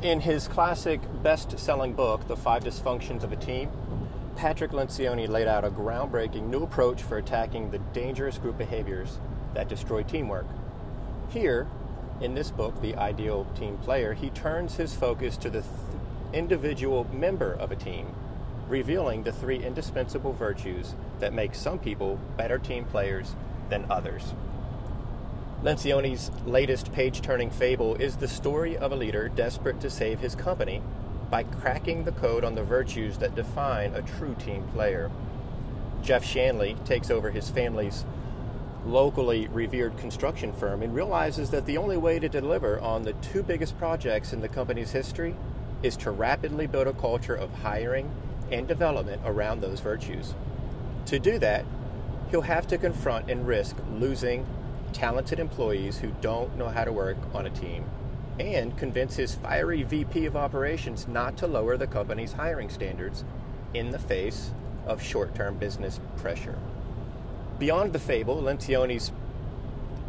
In his classic best selling book, The Five Dysfunctions of a Team, Patrick Lencioni laid out a groundbreaking new approach for attacking the dangerous group behaviors that destroy teamwork. Here, in this book, The Ideal Team Player, he turns his focus to the th- individual member of a team, revealing the three indispensable virtues that make some people better team players than others. Lencioni's latest page turning fable is the story of a leader desperate to save his company by cracking the code on the virtues that define a true team player. Jeff Shanley takes over his family's locally revered construction firm and realizes that the only way to deliver on the two biggest projects in the company's history is to rapidly build a culture of hiring and development around those virtues. To do that, he'll have to confront and risk losing talented employees who don't know how to work on a team, and convince his fiery VP of operations not to lower the company's hiring standards in the face of short term business pressure. Beyond the fable, Lencioni's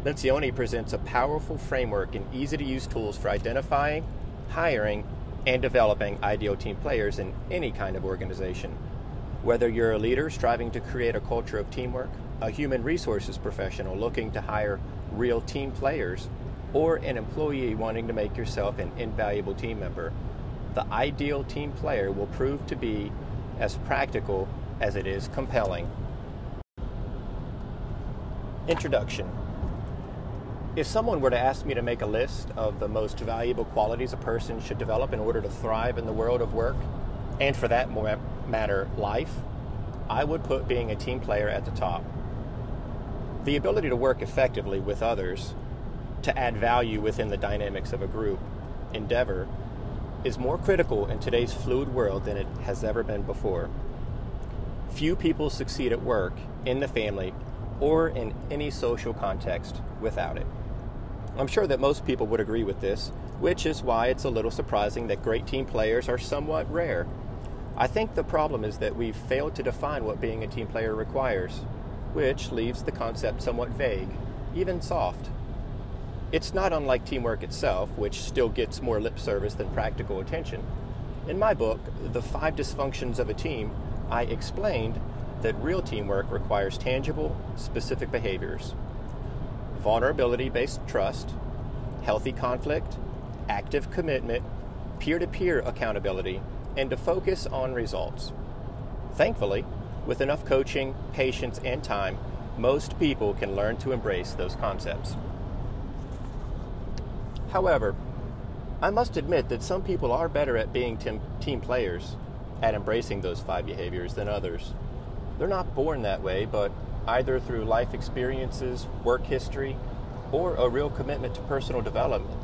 Lencioni presents a powerful framework and easy to use tools for identifying, hiring, and developing ideal team players in any kind of organization. Whether you're a leader striving to create a culture of teamwork, a human resources professional looking to hire real team players, or an employee wanting to make yourself an invaluable team member, the ideal team player will prove to be as practical as it is compelling. Introduction If someone were to ask me to make a list of the most valuable qualities a person should develop in order to thrive in the world of work, and for that matter, life, I would put being a team player at the top. The ability to work effectively with others, to add value within the dynamics of a group endeavor, is more critical in today's fluid world than it has ever been before. Few people succeed at work, in the family, or in any social context without it. I'm sure that most people would agree with this, which is why it's a little surprising that great team players are somewhat rare. I think the problem is that we've failed to define what being a team player requires which leaves the concept somewhat vague, even soft. It's not unlike teamwork itself, which still gets more lip service than practical attention. In my book, The Five Dysfunctions of a Team, I explained that real teamwork requires tangible, specific behaviors vulnerability based trust, healthy conflict, active commitment, peer to peer accountability, and to focus on results. Thankfully, with enough coaching, patience, and time, most people can learn to embrace those concepts. However, I must admit that some people are better at being team players, at embracing those five behaviors than others. They're not born that way, but either through life experiences, work history, or a real commitment to personal development,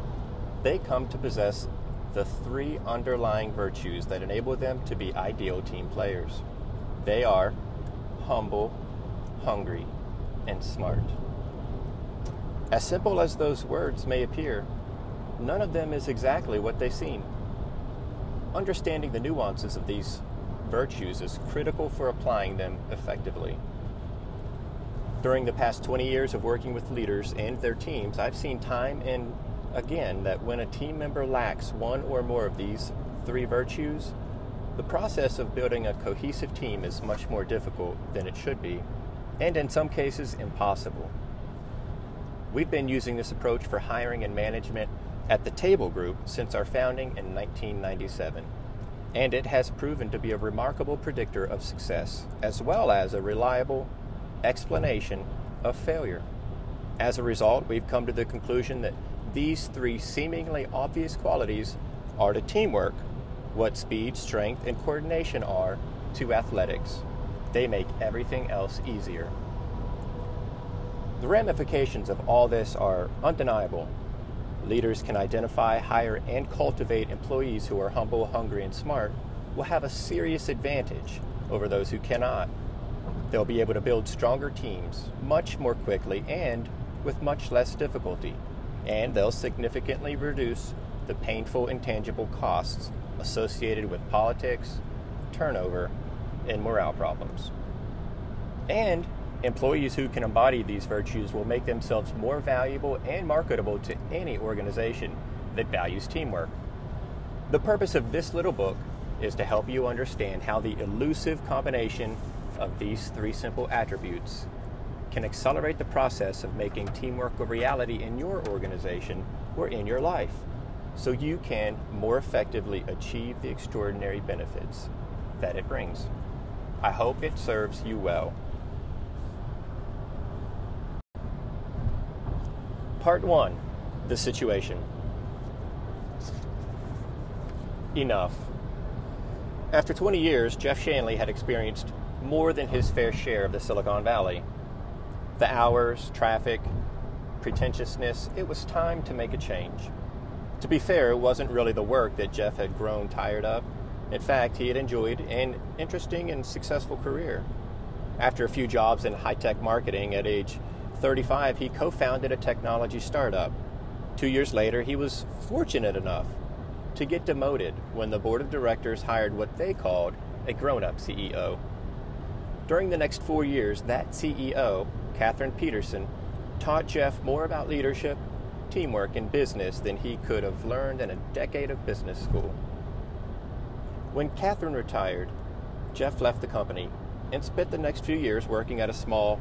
they come to possess the three underlying virtues that enable them to be ideal team players. They are humble, hungry, and smart. As simple as those words may appear, none of them is exactly what they seem. Understanding the nuances of these virtues is critical for applying them effectively. During the past 20 years of working with leaders and their teams, I've seen time and again that when a team member lacks one or more of these three virtues, the process of building a cohesive team is much more difficult than it should be, and in some cases, impossible. We've been using this approach for hiring and management at the Table Group since our founding in 1997, and it has proven to be a remarkable predictor of success, as well as a reliable explanation of failure. As a result, we've come to the conclusion that these three seemingly obvious qualities are to teamwork what speed, strength, and coordination are to athletics. They make everything else easier. The ramifications of all this are undeniable. Leaders can identify, hire, and cultivate employees who are humble, hungry, and smart will have a serious advantage over those who cannot. They'll be able to build stronger teams much more quickly and with much less difficulty, and they'll significantly reduce the painful intangible costs associated with politics, turnover, and morale problems. And employees who can embody these virtues will make themselves more valuable and marketable to any organization that values teamwork. The purpose of this little book is to help you understand how the elusive combination of these three simple attributes can accelerate the process of making teamwork a reality in your organization or in your life so you can more effectively achieve the extraordinary benefits that it brings. I hope it serves you well. Part 1 The Situation. Enough. After 20 years, Jeff Shanley had experienced more than his fair share of the Silicon Valley. The hours, traffic, pretentiousness, it was time to make a change. To be fair, it wasn't really the work that Jeff had grown tired of. In fact, he had enjoyed an interesting and successful career. After a few jobs in high tech marketing at age 35, he co founded a technology startup. Two years later, he was fortunate enough to get demoted when the board of directors hired what they called a grown up CEO. During the next four years, that CEO, Catherine Peterson, taught Jeff more about leadership, teamwork, in business than he could have learned in a decade of business school. When Catherine retired, Jeff left the company and spent the next few years working at a small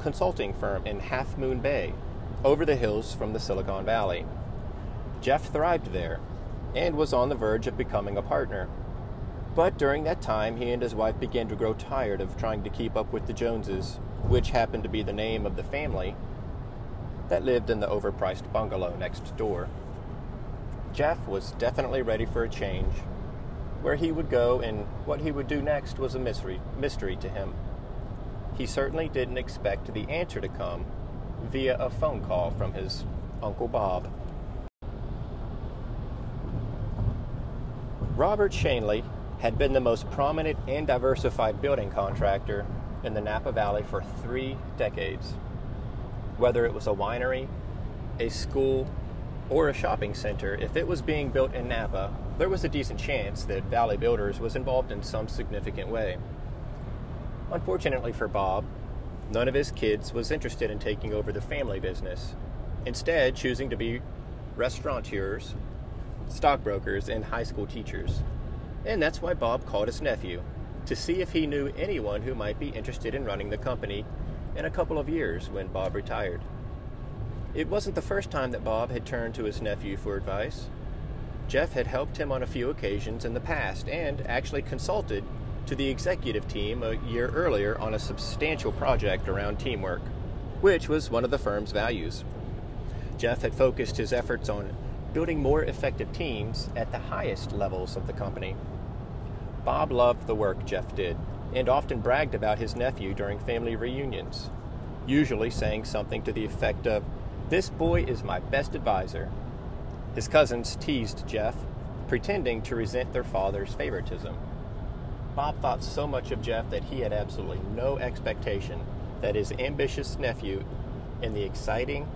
consulting firm in Half Moon Bay, over the hills from the Silicon Valley. Jeff thrived there and was on the verge of becoming a partner. But during that time, he and his wife began to grow tired of trying to keep up with the Joneses, which happened to be the name of the family that lived in the overpriced bungalow next door. Jeff was definitely ready for a change. Where he would go and what he would do next was a mystery, mystery to him. He certainly didn't expect the answer to come via a phone call from his Uncle Bob. Robert Shanley had been the most prominent and diversified building contractor in the Napa Valley for three decades. Whether it was a winery, a school, or a shopping center, if it was being built in Napa, there was a decent chance that Valley Builders was involved in some significant way. Unfortunately for Bob, none of his kids was interested in taking over the family business, instead, choosing to be restaurateurs, stockbrokers, and high school teachers. And that's why Bob called his nephew to see if he knew anyone who might be interested in running the company in a couple of years when Bob retired. It wasn't the first time that Bob had turned to his nephew for advice. Jeff had helped him on a few occasions in the past and actually consulted to the executive team a year earlier on a substantial project around teamwork, which was one of the firm's values. Jeff had focused his efforts on building more effective teams at the highest levels of the company. Bob loved the work Jeff did and often bragged about his nephew during family reunions, usually saying something to the effect of, This boy is my best advisor. His cousins teased Jeff, pretending to resent their father's favoritism. Bob thought so much of Jeff that he had absolutely no expectation that his ambitious nephew in the exciting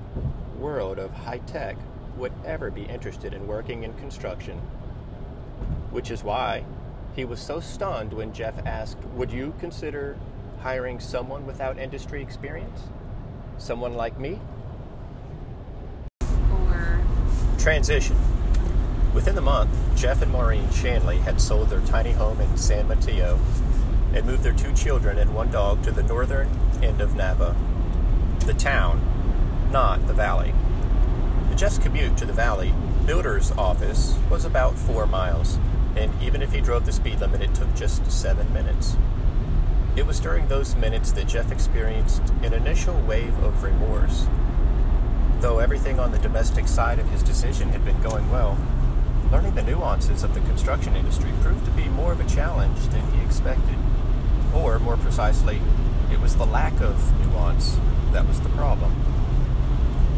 world of high tech would ever be interested in working in construction. Which is why he was so stunned when Jeff asked, Would you consider hiring someone without industry experience? Someone like me? Or Transition. Within the month, Jeff and Maureen Shanley had sold their tiny home in San Mateo and moved their two children and one dog to the northern end of Napa. The town, not the valley. The Jeff's commute to the valley builder's office was about four miles and even if he drove the speed limit, it took just seven minutes. It was during those minutes that Jeff experienced an initial wave of remorse. Though everything on the domestic side of his decision had been going well, learning the nuances of the construction industry proved to be more of a challenge than he expected. Or, more precisely, it was the lack of nuance that was the problem.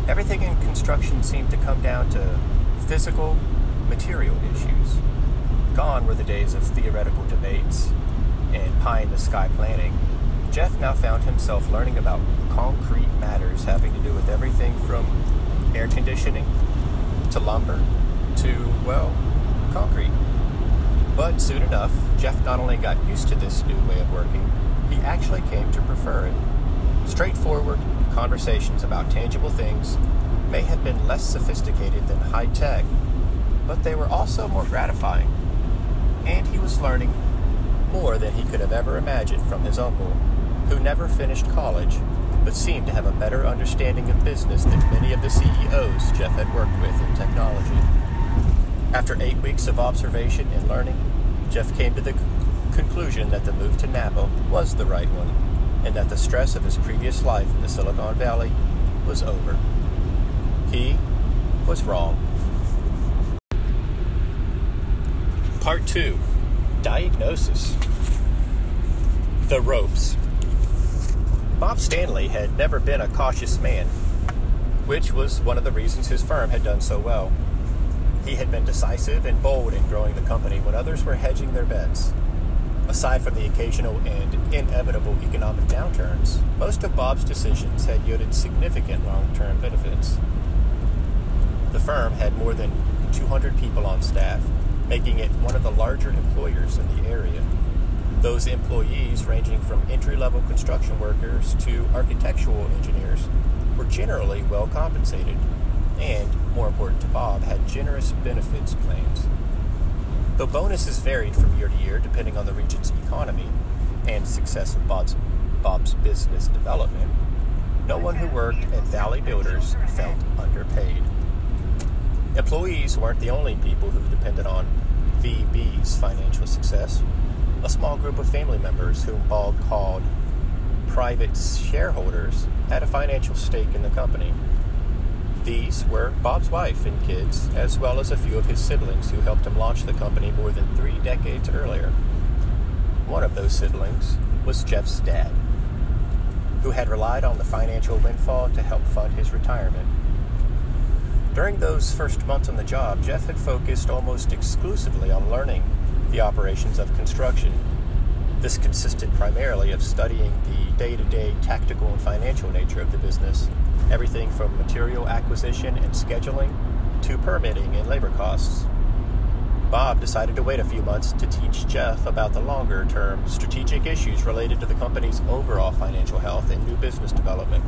Everything in construction seemed to come down to physical, material issues. Gone were the days of theoretical debates and pie in the sky planning. Jeff now found himself learning about concrete matters having to do with everything from air conditioning to lumber to, well, concrete. But soon enough, Jeff not only got used to this new way of working, he actually came to prefer it. Straightforward conversations about tangible things may have been less sophisticated than high tech, but they were also more gratifying. And he was learning more than he could have ever imagined from his uncle, who never finished college but seemed to have a better understanding of business than many of the CEOs Jeff had worked with in technology. After eight weeks of observation and learning, Jeff came to the conclusion that the move to Napa was the right one, and that the stress of his previous life in the Silicon Valley was over. He was wrong. Part 2 Diagnosis The Ropes. Bob Stanley had never been a cautious man, which was one of the reasons his firm had done so well. He had been decisive and bold in growing the company when others were hedging their bets. Aside from the occasional and inevitable economic downturns, most of Bob's decisions had yielded significant long term benefits. The firm had more than 200 people on staff, making it one of the larger employers in the area those employees, ranging from entry level construction workers to architectural engineers, were generally well compensated and, more important to Bob, had generous benefits plans. Though bonuses varied from year to year depending on the region's economy and success of Bob's, Bob's business development, no one who worked at Valley Builders felt underpaid. Employees weren't the only people who depended on VB's financial success a small group of family members whom Bob called private shareholders had a financial stake in the company. These were Bob's wife and kids, as well as a few of his siblings who helped him launch the company more than three decades earlier. One of those siblings was Jeff's dad, who had relied on the financial windfall to help fund his retirement. During those first months on the job, Jeff had focused almost exclusively on learning the operations of construction. This consisted primarily of studying the day to day tactical and financial nature of the business, everything from material acquisition and scheduling to permitting and labor costs. Bob decided to wait a few months to teach Jeff about the longer term strategic issues related to the company's overall financial health and new business development.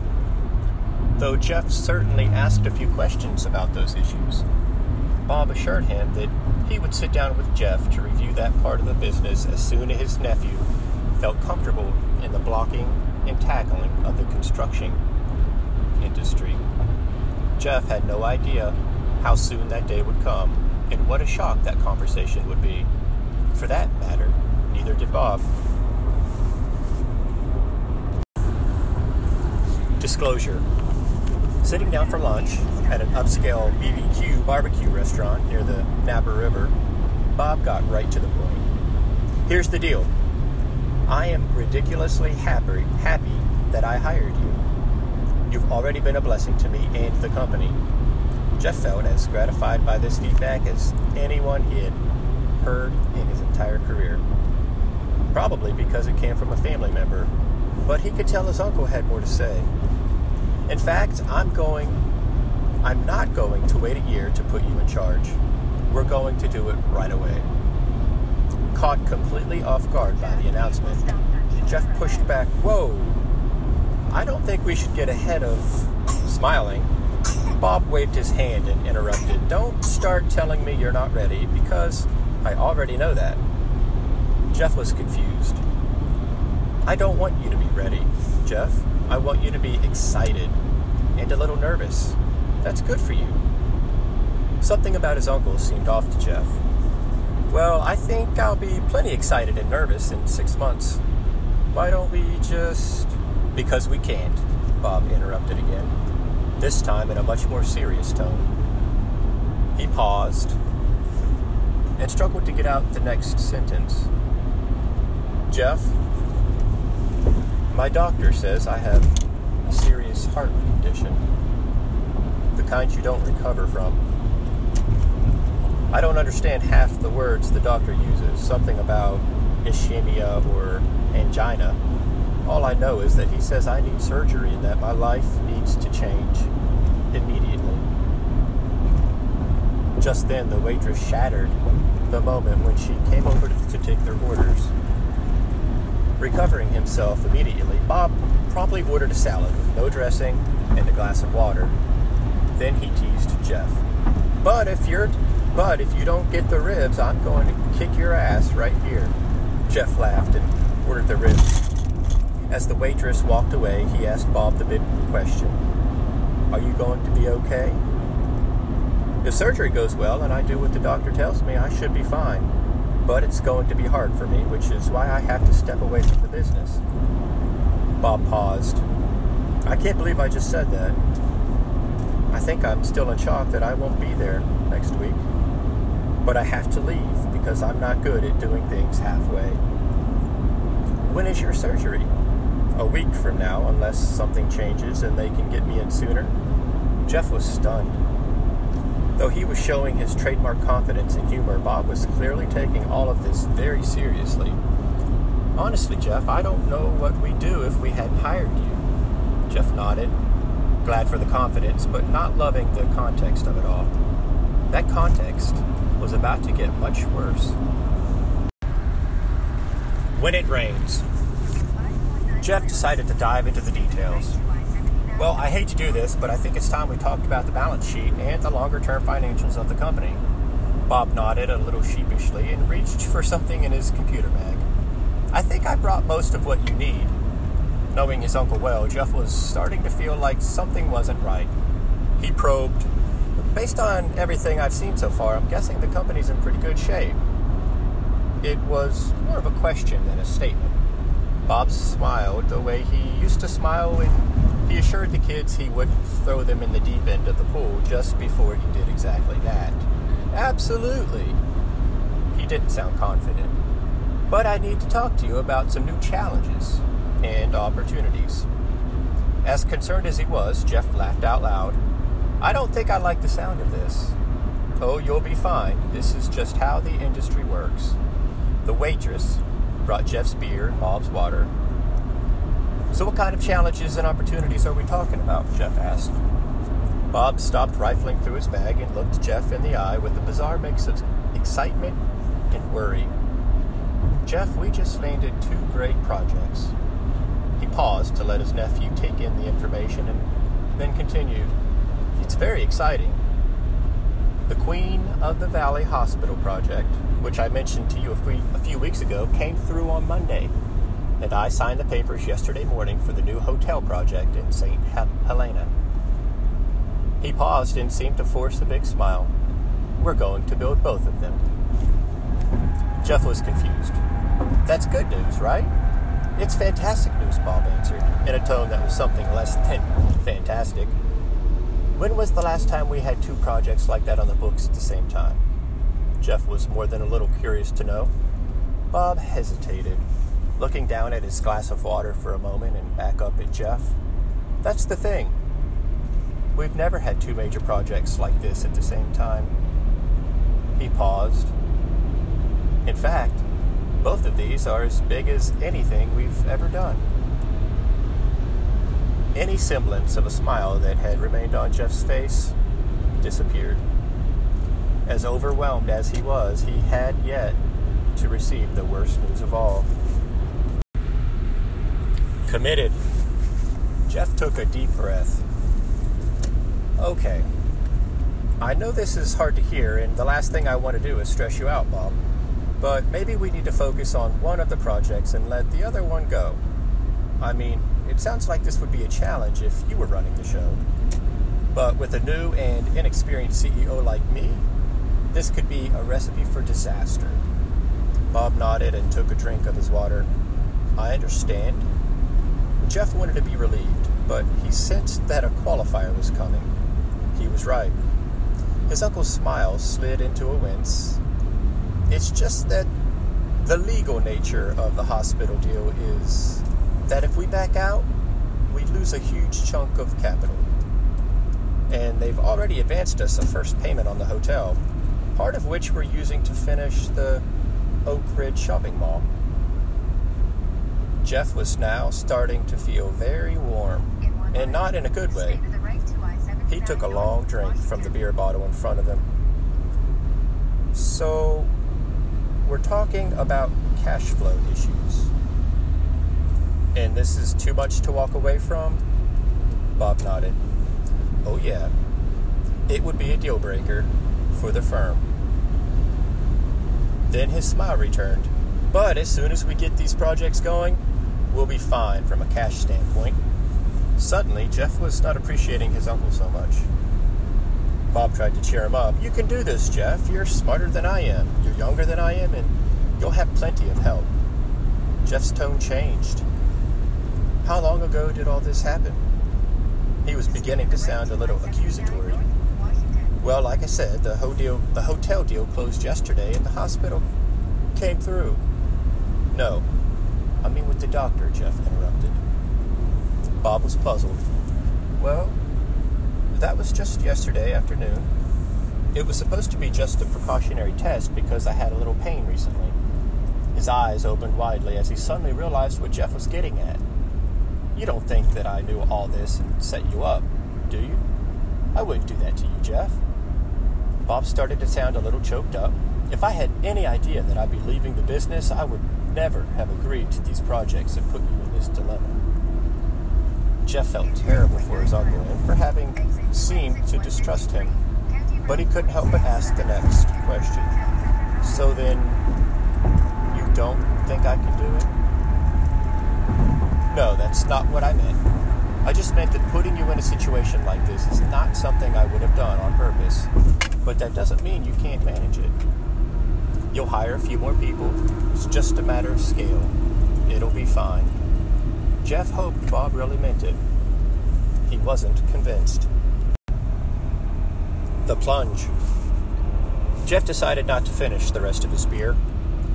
Though Jeff certainly asked a few questions about those issues, Bob assured him that he would sit down with Jeff to review that part of the business as soon as his nephew felt comfortable in the blocking and tackling of the construction industry. Jeff had no idea how soon that day would come and what a shock that conversation would be. For that matter, neither did Bob. Disclosure Sitting down for lunch at an upscale BBQ barbecue restaurant near the Napa River, Bob got right to the point. Here's the deal I am ridiculously happy, happy that I hired you. You've already been a blessing to me and the company. Jeff felt as gratified by this feedback as anyone he had heard in his entire career. Probably because it came from a family member, but he could tell his uncle had more to say. In fact, I'm going, I'm not going to wait a year to put you in charge. We're going to do it right away. Caught completely off guard by the announcement, Jeff pushed back, Whoa, I don't think we should get ahead of smiling. Bob waved his hand and interrupted, Don't start telling me you're not ready because I already know that. Jeff was confused. I don't want you to be ready, Jeff. I want you to be excited and a little nervous. That's good for you. Something about his uncle seemed off to Jeff. Well, I think I'll be plenty excited and nervous in six months. Why don't we just. Because we can't, Bob interrupted again, this time in a much more serious tone. He paused and struggled to get out the next sentence. Jeff, my doctor says I have a serious heart condition, the kind you don't recover from. I don't understand half the words the doctor uses, something about ischemia or angina. All I know is that he says I need surgery and that my life needs to change immediately. Just then, the waitress shattered the moment when she came over to, take their orders. Recovering himself immediately, Bob promptly ordered a salad with no dressing and a glass of water. Then he teased Jeff. But if you're But if you don't get the ribs, I'm going to kick your ass right here. Jeff laughed and ordered the ribs. As the waitress walked away, he asked Bob the big question Are you going to be okay? If surgery goes well and I do what the doctor tells me, I should be fine. But it's going to be hard for me, which is why I have to step away from the business. Bob paused. I can't believe I just said that. I think I'm still in shock that I won't be there next week. But I have to leave because I'm not good at doing things halfway. When is your surgery? A week from now, unless something changes and they can get me in sooner. Jeff was stunned. Though he was showing his trademark confidence and humor, Bob was clearly taking all of this very seriously. Honestly, Jeff, I don't know what we'd do if we hadn't hired you. Jeff nodded, glad for the confidence, but not loving the context of it all. That context was about to get much worse. When it rains, Jeff decided to dive into the details. Well, I hate to do this, but I think it's time we talked about the balance sheet and the longer term financials of the company. Bob nodded a little sheepishly and reached for something in his computer bag. I think I brought most of what you need. Knowing his uncle well, Jeff was starting to feel like something wasn't right. He probed. Based on everything I've seen so far, I'm guessing the company's in pretty good shape. It was more of a question than a statement. Bob smiled the way he used to smile when he assured the kids he wouldn't throw them in the deep end of the pool just before he did exactly that. Absolutely. He didn't sound confident. But I need to talk to you about some new challenges and opportunities. As concerned as he was, Jeff laughed out loud. I don't think I like the sound of this. Oh, you'll be fine. This is just how the industry works. The waitress brought Jeff's beer and Bob's water. So, what kind of challenges and opportunities are we talking about? Jeff asked. Bob stopped rifling through his bag and looked Jeff in the eye with a bizarre mix of excitement and worry. Jeff, we just landed two great projects. He paused to let his nephew take in the information and then continued. It's very exciting. The Queen of the Valley Hospital project which I mentioned to you a few, weeks ago, came through on Monday. And I signed the papers yesterday morning for the new hotel project in St. Helena. He paused and seemed to force a big smile. We're going to build both of them. Jeff was confused. That's good news, right? It's fantastic news, Bob answered, in a tone that was something less than fantastic. When was the last time we had two projects like that on the books at the same time? Jeff was more than a little curious to know. Bob hesitated, looking down at his glass of water for a moment and back up at Jeff. That's the thing. We've never had two major projects like this at the same time. He paused. In fact, both of these are as big as anything we've ever done. Any semblance of a smile that had remained on Jeff's face disappeared. As overwhelmed as he was, he had yet to receive the worst news of all. Committed. Jeff took a deep breath. Okay. I know this is hard to hear, and the last thing I want to do is stress you out, Bob. But maybe we need to focus on one of the projects and let the other one go. I mean, it sounds like this would be a challenge if you were running the show. But with a new and inexperienced CEO like me, this could be a recipe for disaster. Bob nodded and took a drink of his water. I understand. Jeff wanted to be relieved, but he sensed that a qualifier was coming. He was right. His uncle's smile slid into a wince. It's just that the legal nature of the hospital deal is that if we back out, we lose a huge chunk of capital. And they've already advanced us a first payment on the hotel, part of which we're using to finish the Oak Ridge shopping mall. Jeff was now starting to feel very warm, and not in a good way. He took a long drink from the beer bottle in front of him. So, we're talking about cash flow issues. And this is too much to walk away from? Bob nodded. Oh, yeah. It would be a deal breaker for the firm. Then his smile returned. But as soon as we get these projects going, we'll be fine from a cash standpoint. Suddenly, Jeff was not appreciating his uncle so much. Bob tried to cheer him up. You can do this, Jeff. You're smarter than I am. You're younger than I am, and you'll have plenty of help. Jeff's tone changed. How long ago did all this happen? He was beginning to sound a little accusatory. Well, like I said, the, deal, the hotel deal closed yesterday, and the hospital came through. No, I mean with the doctor, Jeff interrupted. Bob was puzzled. Well, that was just yesterday afternoon. It was supposed to be just a precautionary test because I had a little pain recently. His eyes opened widely as he suddenly realized what Jeff was getting at. You don't think that I knew all this and set you up, do you? I wouldn't do that to you, Jeff. Bob started to sound a little choked up. If I had any idea that I'd be leaving the business, I would never have agreed to these projects and put you in this dilemma. Jeff felt terrible for his uncle and for having seemed to distrust him, but he couldn't help but ask the next question. So then, you don't think I can do it? No, that's not what I meant. I just meant that putting you in a situation like this is not something I would have done on purpose. But that doesn't mean you can't manage it. You'll hire a few more people. It's just a matter of scale. It'll be fine. Jeff hoped Bob really meant it. He wasn't convinced. The plunge. Jeff decided not to finish the rest of his beer.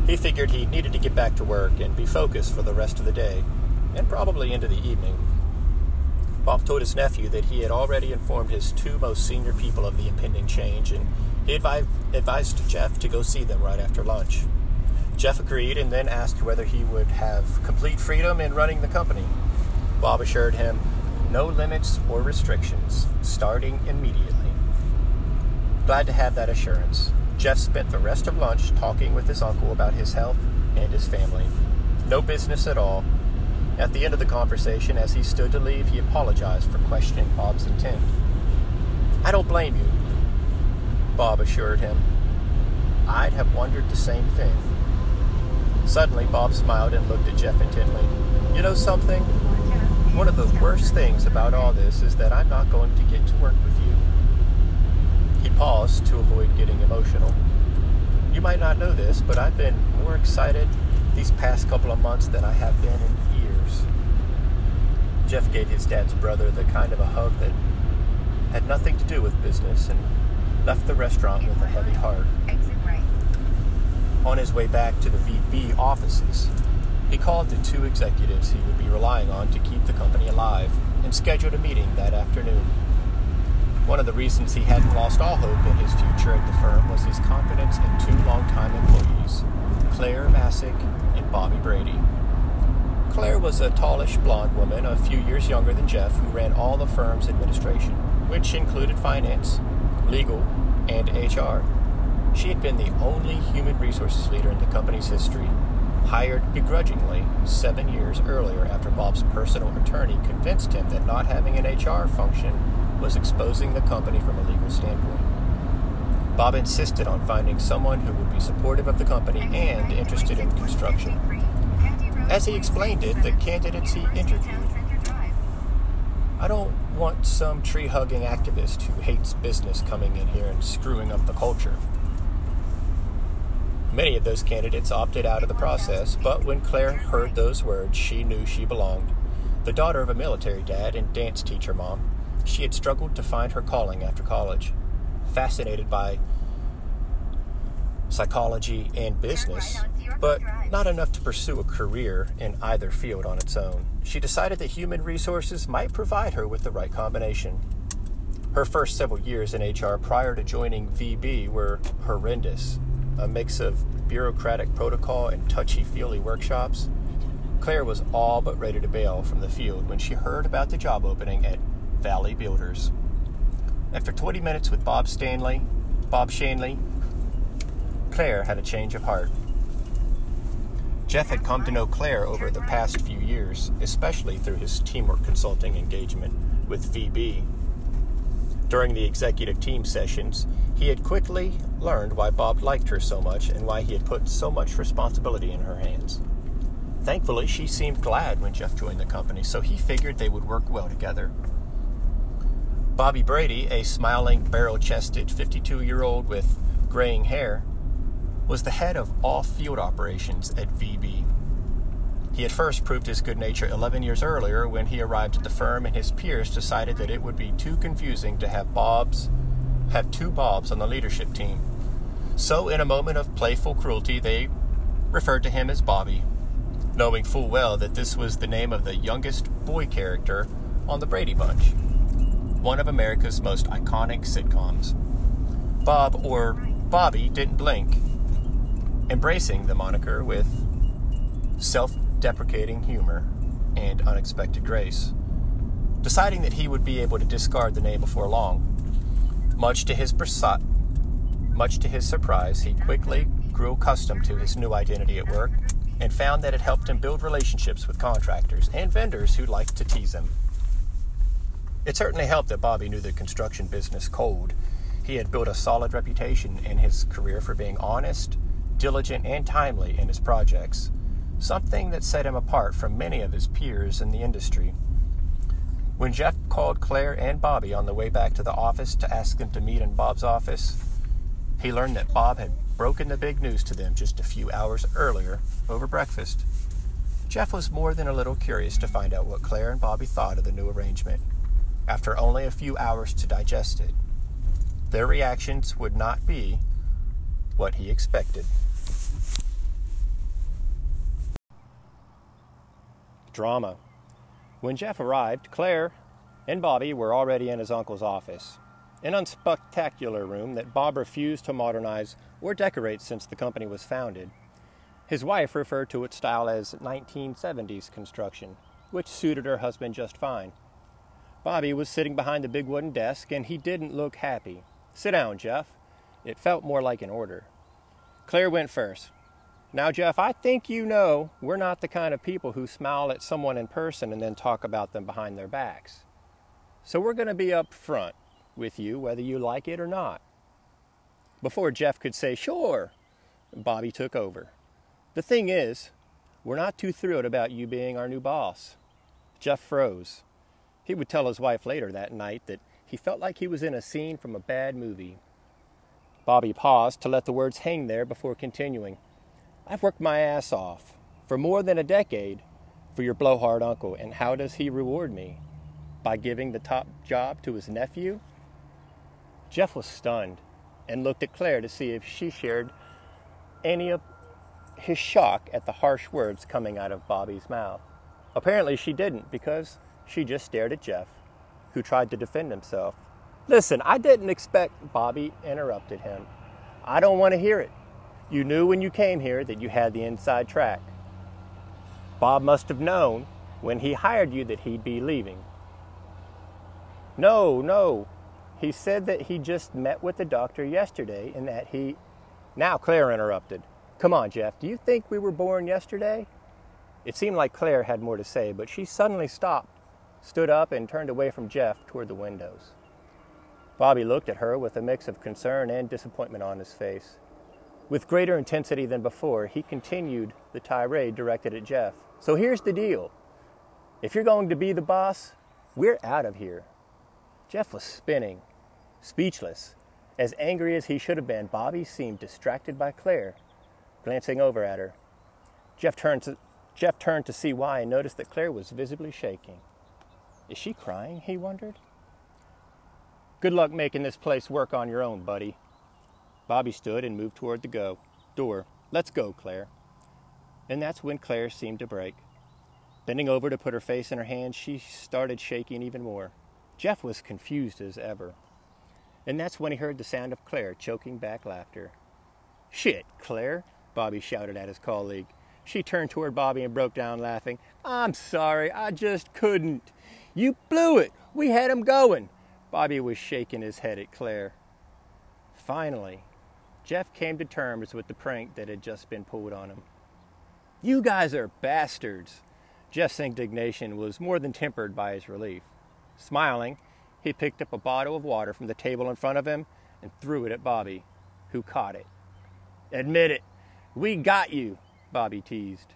He figured he needed to get back to work and be focused for the rest of the day, and probably into the evening. Bob told his nephew that he had already informed his two most senior people of the impending change, and he advised Jeff to go see them right after lunch. Jeff agreed and then asked whether he would have complete freedom in running the company. Bob assured him no limits or restrictions, starting immediately. Glad to have that assurance. Jeff spent the rest of lunch talking with his uncle about his health and his family. No business at all. At the end of the conversation, as he stood to leave, he apologized for questioning Bob's intent. I don't blame you, Bob assured him. I'd have wondered the same thing. Suddenly, Bob smiled and looked at Jeff intently. You know something? One of the worst things about all this is that I'm not going to get to work with you. He paused to avoid getting emotional. You might not know this, but I've been more excited these past couple of months than I have been in years. Jeff gave his dad's brother the kind of a hug that had nothing to do with business and left the restaurant with a heavy heart. On his way back to the VB offices, he called the two executives he would be relying on to keep the company alive and scheduled a meeting that afternoon. One of the reasons he hadn't lost all hope in his future at the firm was his confidence in two longtime employees, Claire Masick and Bobby Brady. Claire was a tallish blonde woman a few years younger than Jeff who ran all the firm's administration, which included finance, legal, and HR. She had been the only human resources leader in the company's history, hired begrudgingly seven years earlier after Bob's personal attorney convinced him that not having an HR function was exposing the company from a legal standpoint. Bob insisted on finding someone who would be supportive of the company and interested in construction. As he explained it, the candidates he interviewed I don't want some tree hugging activist who hates business coming in here and screwing up the culture. Many of those candidates opted out of the process, but when Claire heard those words, she knew she belonged. The daughter of a military dad and dance teacher mom, she had struggled to find her calling after college. Fascinated by psychology and business, but not enough to pursue a career in either field on its own. She decided that human resources might provide her with the right combination. Her first several years in HR prior to joining VB were horrendous a mix of bureaucratic protocol and touchy feely workshops. Claire was all but ready to bail from the field when she heard about the job opening at Valley Builders. After 20 minutes with Bob Stanley, Bob Shanley, Claire had a change of heart. Jeff had come to know Claire over the past few years, especially through his teamwork consulting engagement with VB. During the executive team sessions, he had quickly learned why Bob liked her so much and why he had put so much responsibility in her hands. Thankfully, she seemed glad when Jeff joined the company, so he figured they would work well together. Bobby Brady, a smiling, barrel chested 52 year old with graying hair, was the head of all field operations at VB. He had first proved his good nature 11 years earlier when he arrived at the firm and his peers decided that it would be too confusing to have Bob's have two Bobs on the leadership team. So in a moment of playful cruelty they referred to him as Bobby, knowing full well that this was the name of the youngest boy character on the Brady Bunch, one of America's most iconic sitcoms. Bob or Bobby didn't blink, embracing the moniker with self deprecating humor, and unexpected grace. Deciding that he would be able to discard the name before long, much to his much to his surprise, he quickly grew accustomed to his new identity at work and found that it helped him build relationships with contractors and vendors who liked to tease him. It certainly helped that Bobby knew the construction business cold. He had built a solid reputation in his career for being honest, diligent, and timely in his projects something that set him apart from many of his peers in the industry. When Jeff called Claire and Bobby on the way back to the office to ask them to meet in Bob's office, he learned that Bob had broken the big news to them just a few hours earlier over breakfast. Jeff was more than a little curious to find out what Claire and Bobby thought of the new arrangement, after only a few hours to digest it. Their reactions would not be what he expected. Drama. When Jeff arrived, Claire and Bobby were already in his uncle's office, an unspectacular room that Bob refused to modernize or decorate since the company was founded. His wife referred to its style as 1970s construction, which suited her husband just fine. Bobby was sitting behind the big wooden desk, and he didn't look happy. Sit down, Jeff. It felt more like an order. Claire went first. Now, Jeff, I think you know we're not the kind of people who smile at someone in person and then talk about them behind their backs. So we're going to be up front with you, whether you like it or not. Before Jeff could say, sure, Bobby took over. The thing is, we're not too thrilled about you being our new boss. Jeff froze. He would tell his wife later that night that he felt like he was in a scene from a bad movie. Bobby paused to let the words hang there before continuing. I've worked my ass off for more than a decade for your blowhard uncle, and how does he reward me? By giving the top job to his nephew? Jeff was stunned and looked at Claire to see if she shared any of his shock at the harsh words coming out of Bobby's mouth. Apparently, she didn't because she just stared at Jeff, who tried to defend himself. Listen, I didn't expect, Bobby interrupted him. I don't want to hear it. You knew when you came here that you had the inside track. Bob must have known when he hired you that he'd be leaving. No, no. He said that he just met with the doctor yesterday and that he. Now, Claire interrupted. Come on, Jeff, do you think we were born yesterday? It seemed like Claire had more to say, but she suddenly stopped, stood up, and turned away from Jeff toward the windows. Bobby looked at her with a mix of concern and disappointment on his face. With greater intensity than before, he continued the tirade directed at Jeff. So here's the deal if you're going to be the boss, we're out of here. Jeff was spinning, speechless. As angry as he should have been, Bobby seemed distracted by Claire, glancing over at her. Jeff turned to, Jeff turned to see why and noticed that Claire was visibly shaking. Is she crying? he wondered. Good luck making this place work on your own, buddy, Bobby stood and moved toward the go door. Let's go, Claire. And that's when Claire seemed to break. Bending over to put her face in her hands, she started shaking even more. Jeff was confused as ever. And that's when he heard the sound of Claire choking back laughter. Shit, Claire, Bobby shouted at his colleague. She turned toward Bobby and broke down laughing. I'm sorry, I just couldn't. You blew it. We had him going. Bobby was shaking his head at Claire. Finally, Jeff came to terms with the prank that had just been pulled on him. You guys are bastards! Jeff's indignation was more than tempered by his relief. Smiling, He picked up a bottle of water from the table in front of him and threw it at Bobby, who caught it. Admit it. We got you, Bobby teased.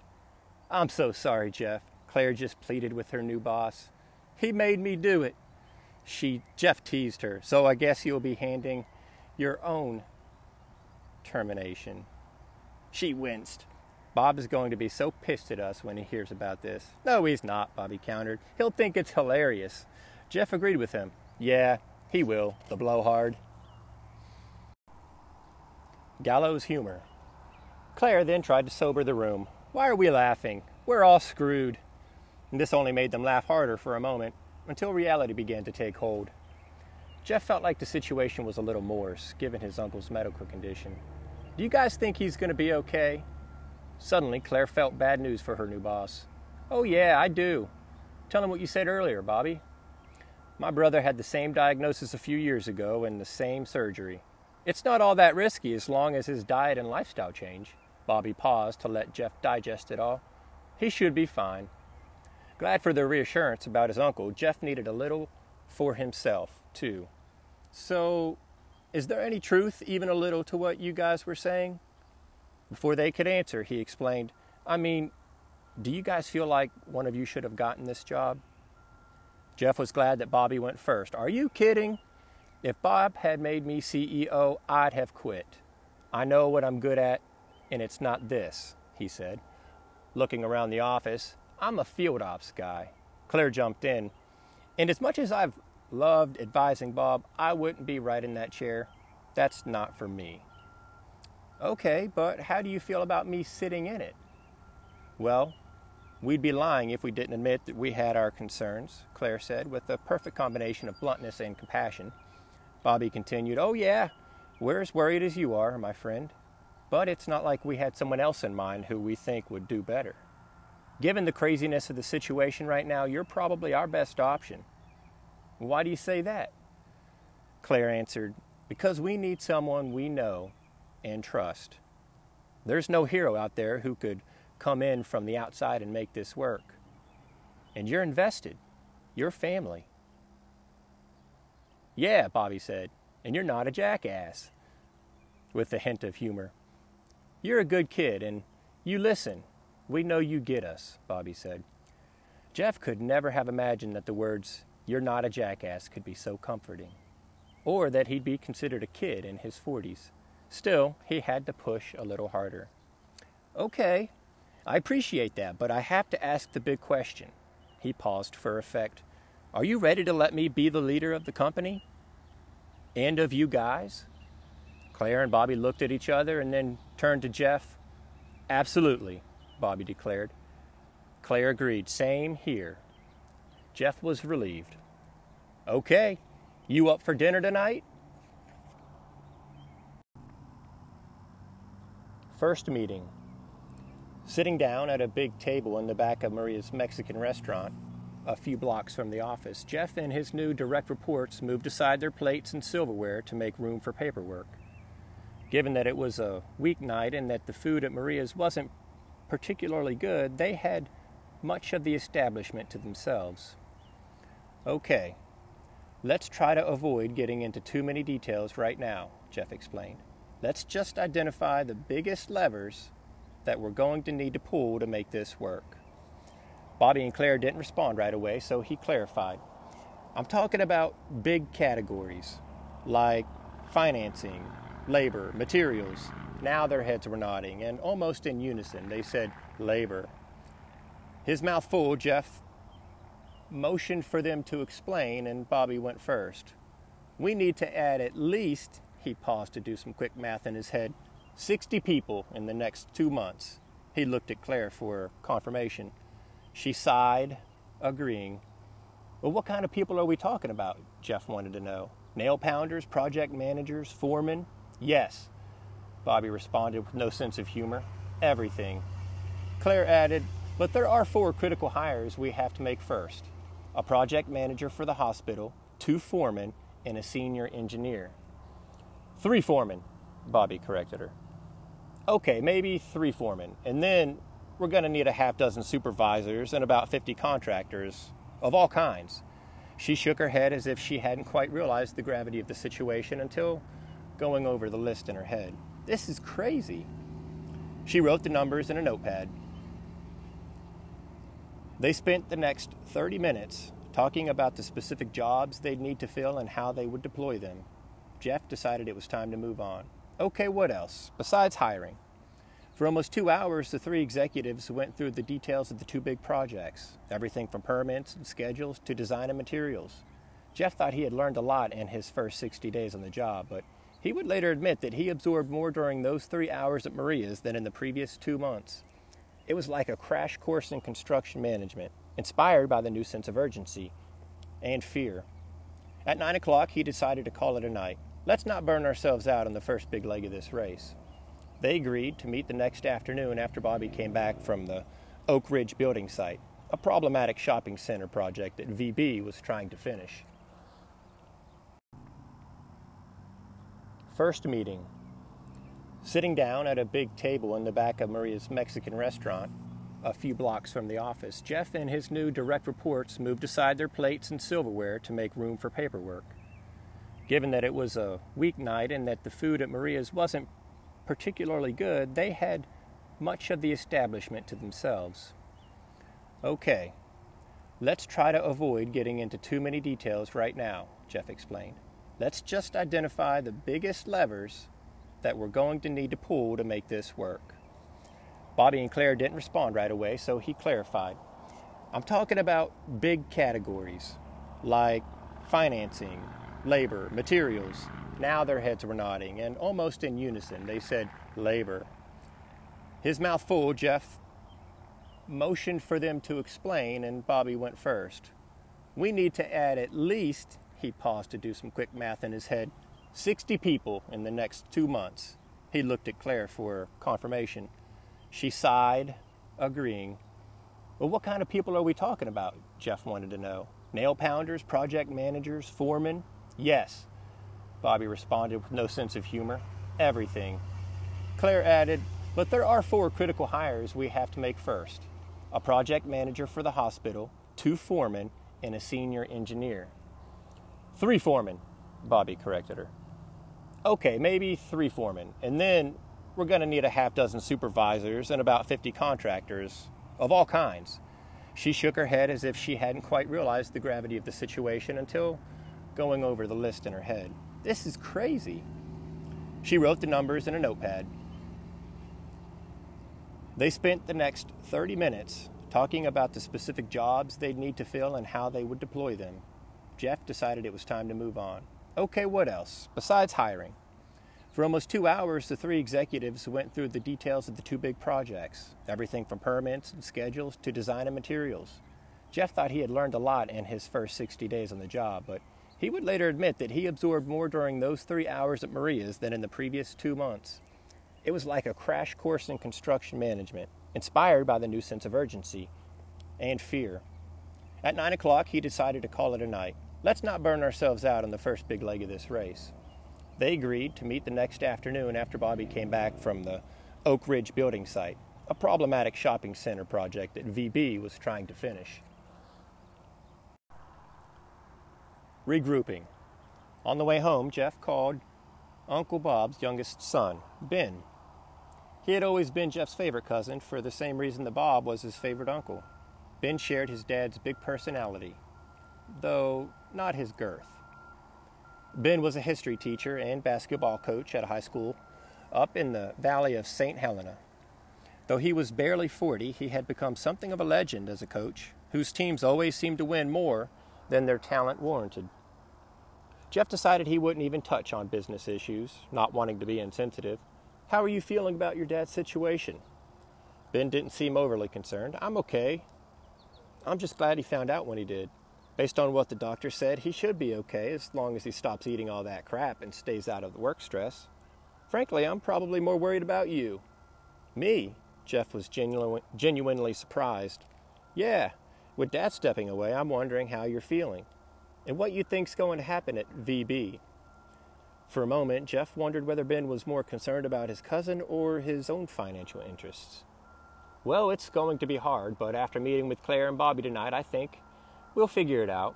I'm so sorry, Jeff. Claire just pleaded with her new boss. He made me do it. She Jeff teased her. So I guess you'll be handing your own termination. She winced. Bob is going to be so pissed at us when he hears about this. No, he's not, Bobby countered. He'll think it's hilarious. Jeff agreed with him. Yeah, he will, the blowhard. Gallows humor. Claire then tried to sober the room. Why are we laughing? We're all screwed. And this only made them laugh harder for a moment, until reality began to take hold. Jeff felt like the situation was a little worse, given his uncle's medical condition. Do you guys think he's going to be okay? Suddenly, Claire felt bad news for her new boss. Oh, yeah, I do. Tell him what you said earlier, Bobby. My brother had the same diagnosis a few years ago and the same surgery. It's not all that risky as long as his diet and lifestyle change. Bobby paused to let Jeff digest it all. He should be fine. Glad for the reassurance about his uncle, Jeff needed a little for himself, too. So, is there any truth, even a little, to what you guys were saying? Before they could answer, he explained, I mean, do you guys feel like one of you should have gotten this job? Jeff was glad that Bobby went first. Are you kidding? If Bob had made me CEO, I'd have quit. I know what I'm good at, and it's not this, he said. Looking around the office, I'm a field ops guy. Claire jumped in. And as much as I've loved advising Bob, I wouldn't be right in that chair. That's not for me. Okay, but how do you feel about me sitting in it? Well, we'd be lying if we didn't admit that we had our concerns, Claire said, with a perfect combination of bluntness and compassion. Bobby continued, Oh, yeah, we're as worried as you are, my friend. But it's not like we had someone else in mind who we think would do better. Given the craziness of the situation right now, you're probably our best option. Why do you say that? Claire answered, Because we need someone we know and trust. There's no hero out there who could come in from the outside and make this work. And you're invested. Your family. Yeah, Bobby said, and you're not a jackass. With a hint of humor. You're a good kid, and you listen. We know you get us, Bobby said. Jeff could never have imagined that the words, You're not a jackass, could be so comforting, or that he'd be considered a kid in his 40s. Still, he had to push a little harder. Okay, I appreciate that, but I have to ask the big question. He paused for effect. Are you ready to let me be the leader of the company? And of you guys? Claire and Bobby looked at each other and then turned to Jeff. Absolutely, Bobby declared. Claire agreed. Same here. Jeff was relieved. Okay, you up for dinner tonight? First meeting. Sitting down at a big table in the back of Maria's Mexican restaurant, a few blocks from the office, Jeff and his new direct reports moved aside their plates and silverware to make room for paperwork. Given that it was a weeknight and that the food at Maria's wasn't particularly good, they had much of the establishment to themselves. Okay, let's try to avoid getting into too many details right now, Jeff explained. Let's just identify the biggest levers that we're going to need to pull to make this work. Bobby and Claire didn't respond right away, so he clarified. I'm talking about big categories like financing, labor, materials. Now their heads were nodding, and almost in unison, they said labor. His mouth full, Jeff motioned for them to explain, and Bobby went first. We need to add at least he paused to do some quick math in his head. 60 people in the next two months. He looked at Claire for confirmation. She sighed, agreeing. Well, what kind of people are we talking about? Jeff wanted to know. Nail pounders, project managers, foremen? Yes. Bobby responded with no sense of humor. Everything. Claire added, but there are four critical hires we have to make first a project manager for the hospital, two foremen, and a senior engineer. Three foremen, Bobby corrected her. Okay, maybe three foremen. And then we're going to need a half dozen supervisors and about 50 contractors of all kinds. She shook her head as if she hadn't quite realized the gravity of the situation until going over the list in her head. This is crazy. She wrote the numbers in a notepad. They spent the next 30 minutes talking about the specific jobs they'd need to fill and how they would deploy them. Jeff decided it was time to move on. Okay, what else? Besides hiring. For almost two hours, the three executives went through the details of the two big projects everything from permits and schedules to design and materials. Jeff thought he had learned a lot in his first 60 days on the job, but he would later admit that he absorbed more during those three hours at Maria's than in the previous two months. It was like a crash course in construction management, inspired by the new sense of urgency and fear. At nine o'clock, he decided to call it a night. Let's not burn ourselves out on the first big leg of this race. They agreed to meet the next afternoon after Bobby came back from the Oak Ridge building site, a problematic shopping center project that VB was trying to finish. First meeting. Sitting down at a big table in the back of Maria's Mexican restaurant, a few blocks from the office, Jeff and his new direct reports moved aside their plates and silverware to make room for paperwork. Given that it was a weeknight and that the food at Maria's wasn't particularly good, they had much of the establishment to themselves. Okay, let's try to avoid getting into too many details right now, Jeff explained. Let's just identify the biggest levers that we're going to need to pull to make this work. Bobby and Claire didn't respond right away, so he clarified. I'm talking about big categories like financing, labor, materials. Now their heads were nodding, and almost in unison, they said, labor. His mouth full, Jeff motioned for them to explain, and Bobby went first. We need to add at least, he paused to do some quick math in his head, 60 people in the next two months. He looked at Claire for confirmation. She sighed, agreeing. Well, what kind of people are we talking about? Jeff wanted to know. Nail pounders, project managers, foremen, Yes, Bobby responded with no sense of humor. Everything. Claire added, But there are four critical hires we have to make first a project manager for the hospital, two foremen, and a senior engineer. Three foremen, Bobby corrected her. Okay, maybe three foremen. And then we're going to need a half dozen supervisors and about 50 contractors of all kinds. She shook her head as if she hadn't quite realized the gravity of the situation until going over the list in her head. This is crazy. She wrote the numbers in a notepad. They spent the next 30 minutes talking about the specific jobs they'd need to fill and how they would deploy them. Jeff decided it was time to move on. Okay, what else? Besides hiring. For almost two hours, the three executives went through the details of the two big projects everything from permits and schedules to design and materials. Jeff thought he had learned a lot in his first 60 days on the job, but he would later admit that he absorbed more during those three hours at Maria's than in the previous two months. It was like a crash course in construction management, inspired by the new sense of urgency and fear. At nine o'clock, he decided to call it a night. Let's not burn ourselves out on the first big leg of this race. They agreed to meet the next afternoon after Bobby came back from the Oak Ridge building site, a problematic shopping center project that VB was trying to finish. Regrouping. On the way home, Jeff called Uncle Bob's youngest son, Ben. He had always been Jeff's favorite cousin for the same reason that Bob was his favorite uncle. Ben shared his dad's big personality, though not his girth. Ben was a history teacher and basketball coach at a high school up in the valley of St. Helena. Though he was barely 40, he had become something of a legend as a coach, whose teams always seemed to win more than their talent warranted. Jeff decided he wouldn't even touch on business issues, not wanting to be insensitive. How are you feeling about your dad's situation? Ben didn't seem overly concerned. I'm okay. I'm just glad he found out when he did. Based on what the doctor said, he should be okay as long as he stops eating all that crap and stays out of the work stress. Frankly, I'm probably more worried about you. Me? Jeff was genu- genuinely surprised. Yeah, with Dad stepping away, I'm wondering how you're feeling and what you think's going to happen at VB. For a moment, Jeff wondered whether Ben was more concerned about his cousin or his own financial interests. Well, it's going to be hard, but after meeting with Claire and Bobby tonight, I think we'll figure it out.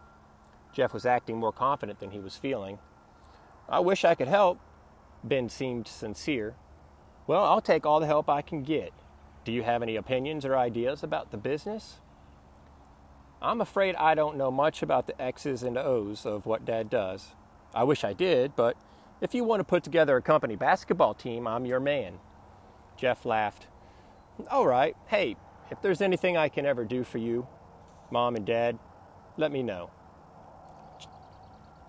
Jeff was acting more confident than he was feeling. I wish I could help. Ben seemed sincere. Well, I'll take all the help I can get. Do you have any opinions or ideas about the business? I'm afraid I don't know much about the X's and O's of what Dad does. I wish I did, but if you want to put together a company basketball team, I'm your man. Jeff laughed. All right. Hey, if there's anything I can ever do for you, Mom and Dad, let me know.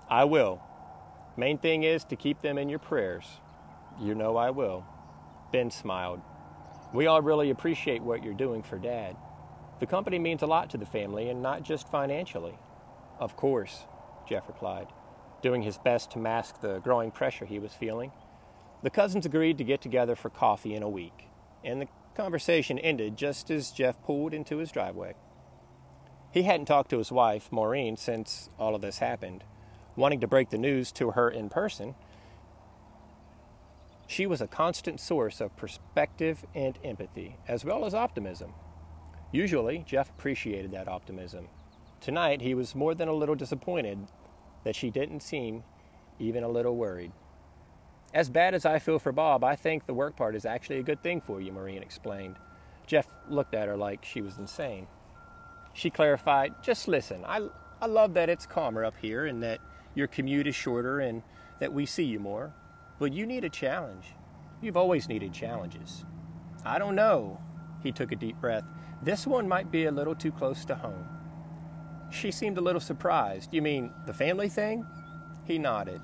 I will. Main thing is to keep them in your prayers. You know I will. Ben smiled. We all really appreciate what you're doing for Dad. The company means a lot to the family and not just financially. Of course, Jeff replied, doing his best to mask the growing pressure he was feeling. The cousins agreed to get together for coffee in a week, and the conversation ended just as Jeff pulled into his driveway. He hadn't talked to his wife, Maureen, since all of this happened, wanting to break the news to her in person. She was a constant source of perspective and empathy, as well as optimism. Usually, Jeff appreciated that optimism. Tonight, he was more than a little disappointed that she didn't seem even a little worried. As bad as I feel for Bob, I think the work part is actually a good thing for you, Maureen explained. Jeff looked at her like she was insane. She clarified, Just listen, I, I love that it's calmer up here and that your commute is shorter and that we see you more. But you need a challenge. You've always needed challenges. I don't know. He took a deep breath. This one might be a little too close to home. She seemed a little surprised. You mean the family thing? He nodded.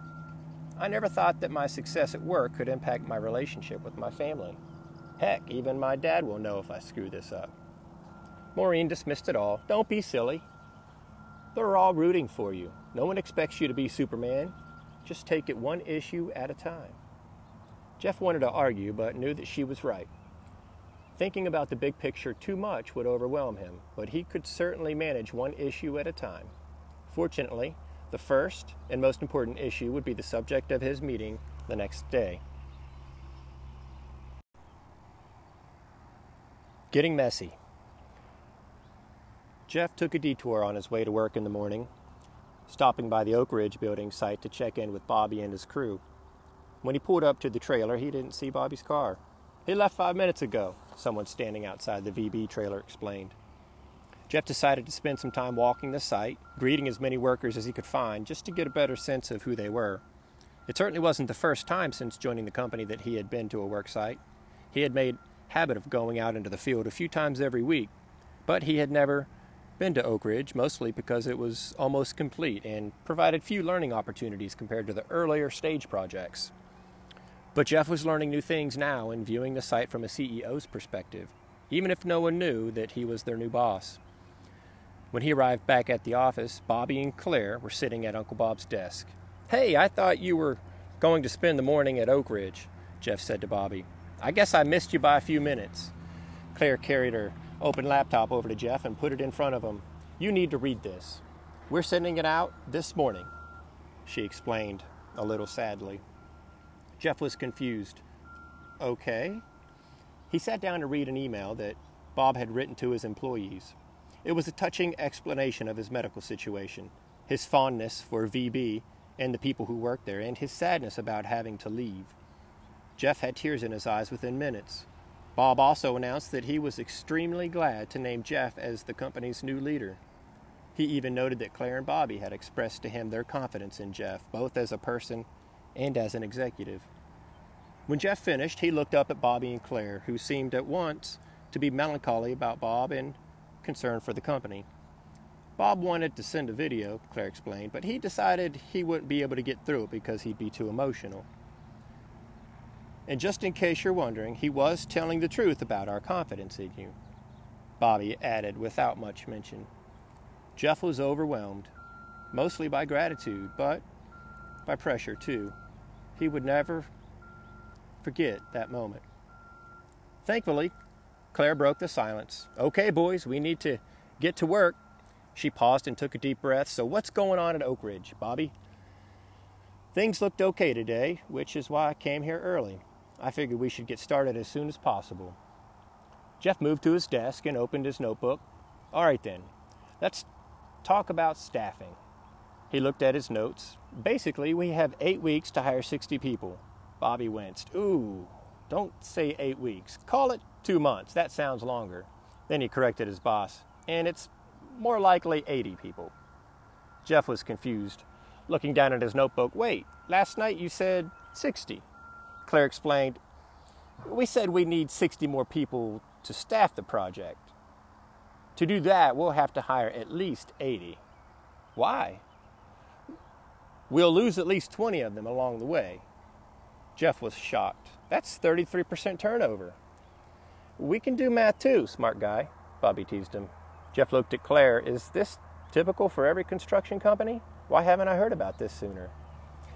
I never thought that my success at work could impact my relationship with my family. Heck, even my dad will know if I screw this up. Maureen dismissed it all. Don't be silly. They're all rooting for you. No one expects you to be Superman. Just take it one issue at a time. Jeff wanted to argue, but knew that she was right. Thinking about the big picture too much would overwhelm him, but he could certainly manage one issue at a time. Fortunately, the first and most important issue would be the subject of his meeting the next day. Getting messy. Jeff took a detour on his way to work in the morning, stopping by the Oak Ridge building site to check in with Bobby and his crew. When he pulled up to the trailer, he didn't see Bobby's car. He left five minutes ago, someone standing outside the VB trailer explained. Jeff decided to spend some time walking the site, greeting as many workers as he could find, just to get a better sense of who they were. It certainly wasn't the first time since joining the company that he had been to a work site. He had made habit of going out into the field a few times every week, but he had never been to Oak Ridge, mostly because it was almost complete and provided few learning opportunities compared to the earlier stage projects. But Jeff was learning new things now and viewing the site from a CEO's perspective, even if no one knew that he was their new boss. When he arrived back at the office, Bobby and Claire were sitting at Uncle Bob's desk. Hey, I thought you were going to spend the morning at Oak Ridge, Jeff said to Bobby. I guess I missed you by a few minutes. Claire carried her open laptop over to Jeff and put it in front of him. You need to read this. We're sending it out this morning, she explained a little sadly. Jeff was confused. Okay. He sat down to read an email that Bob had written to his employees. It was a touching explanation of his medical situation, his fondness for VB and the people who worked there, and his sadness about having to leave. Jeff had tears in his eyes within minutes. Bob also announced that he was extremely glad to name Jeff as the company's new leader. He even noted that Claire and Bobby had expressed to him their confidence in Jeff, both as a person and as an executive. When Jeff finished, he looked up at Bobby and Claire, who seemed at once to be melancholy about Bob and concerned for the company. Bob wanted to send a video, Claire explained, but he decided he wouldn't be able to get through it because he'd be too emotional. And just in case you're wondering, he was telling the truth about our confidence in you, Bobby added without much mention. Jeff was overwhelmed, mostly by gratitude, but by pressure too. He would never forget that moment. Thankfully, Claire broke the silence. Okay, boys, we need to get to work. She paused and took a deep breath. So, what's going on at Oak Ridge, Bobby? Things looked okay today, which is why I came here early. I figured we should get started as soon as possible. Jeff moved to his desk and opened his notebook. All right, then, let's talk about staffing. He looked at his notes. Basically, we have eight weeks to hire 60 people. Bobby winced. Ooh, don't say eight weeks. Call it two months. That sounds longer. Then he corrected his boss. And it's more likely 80 people. Jeff was confused, looking down at his notebook. Wait, last night you said 60. Claire explained, We said we need 60 more people to staff the project. To do that, we'll have to hire at least 80. Why? We'll lose at least 20 of them along the way. Jeff was shocked. That's 33% turnover. We can do math too, smart guy, Bobby teased him. Jeff looked at Claire. Is this typical for every construction company? Why haven't I heard about this sooner?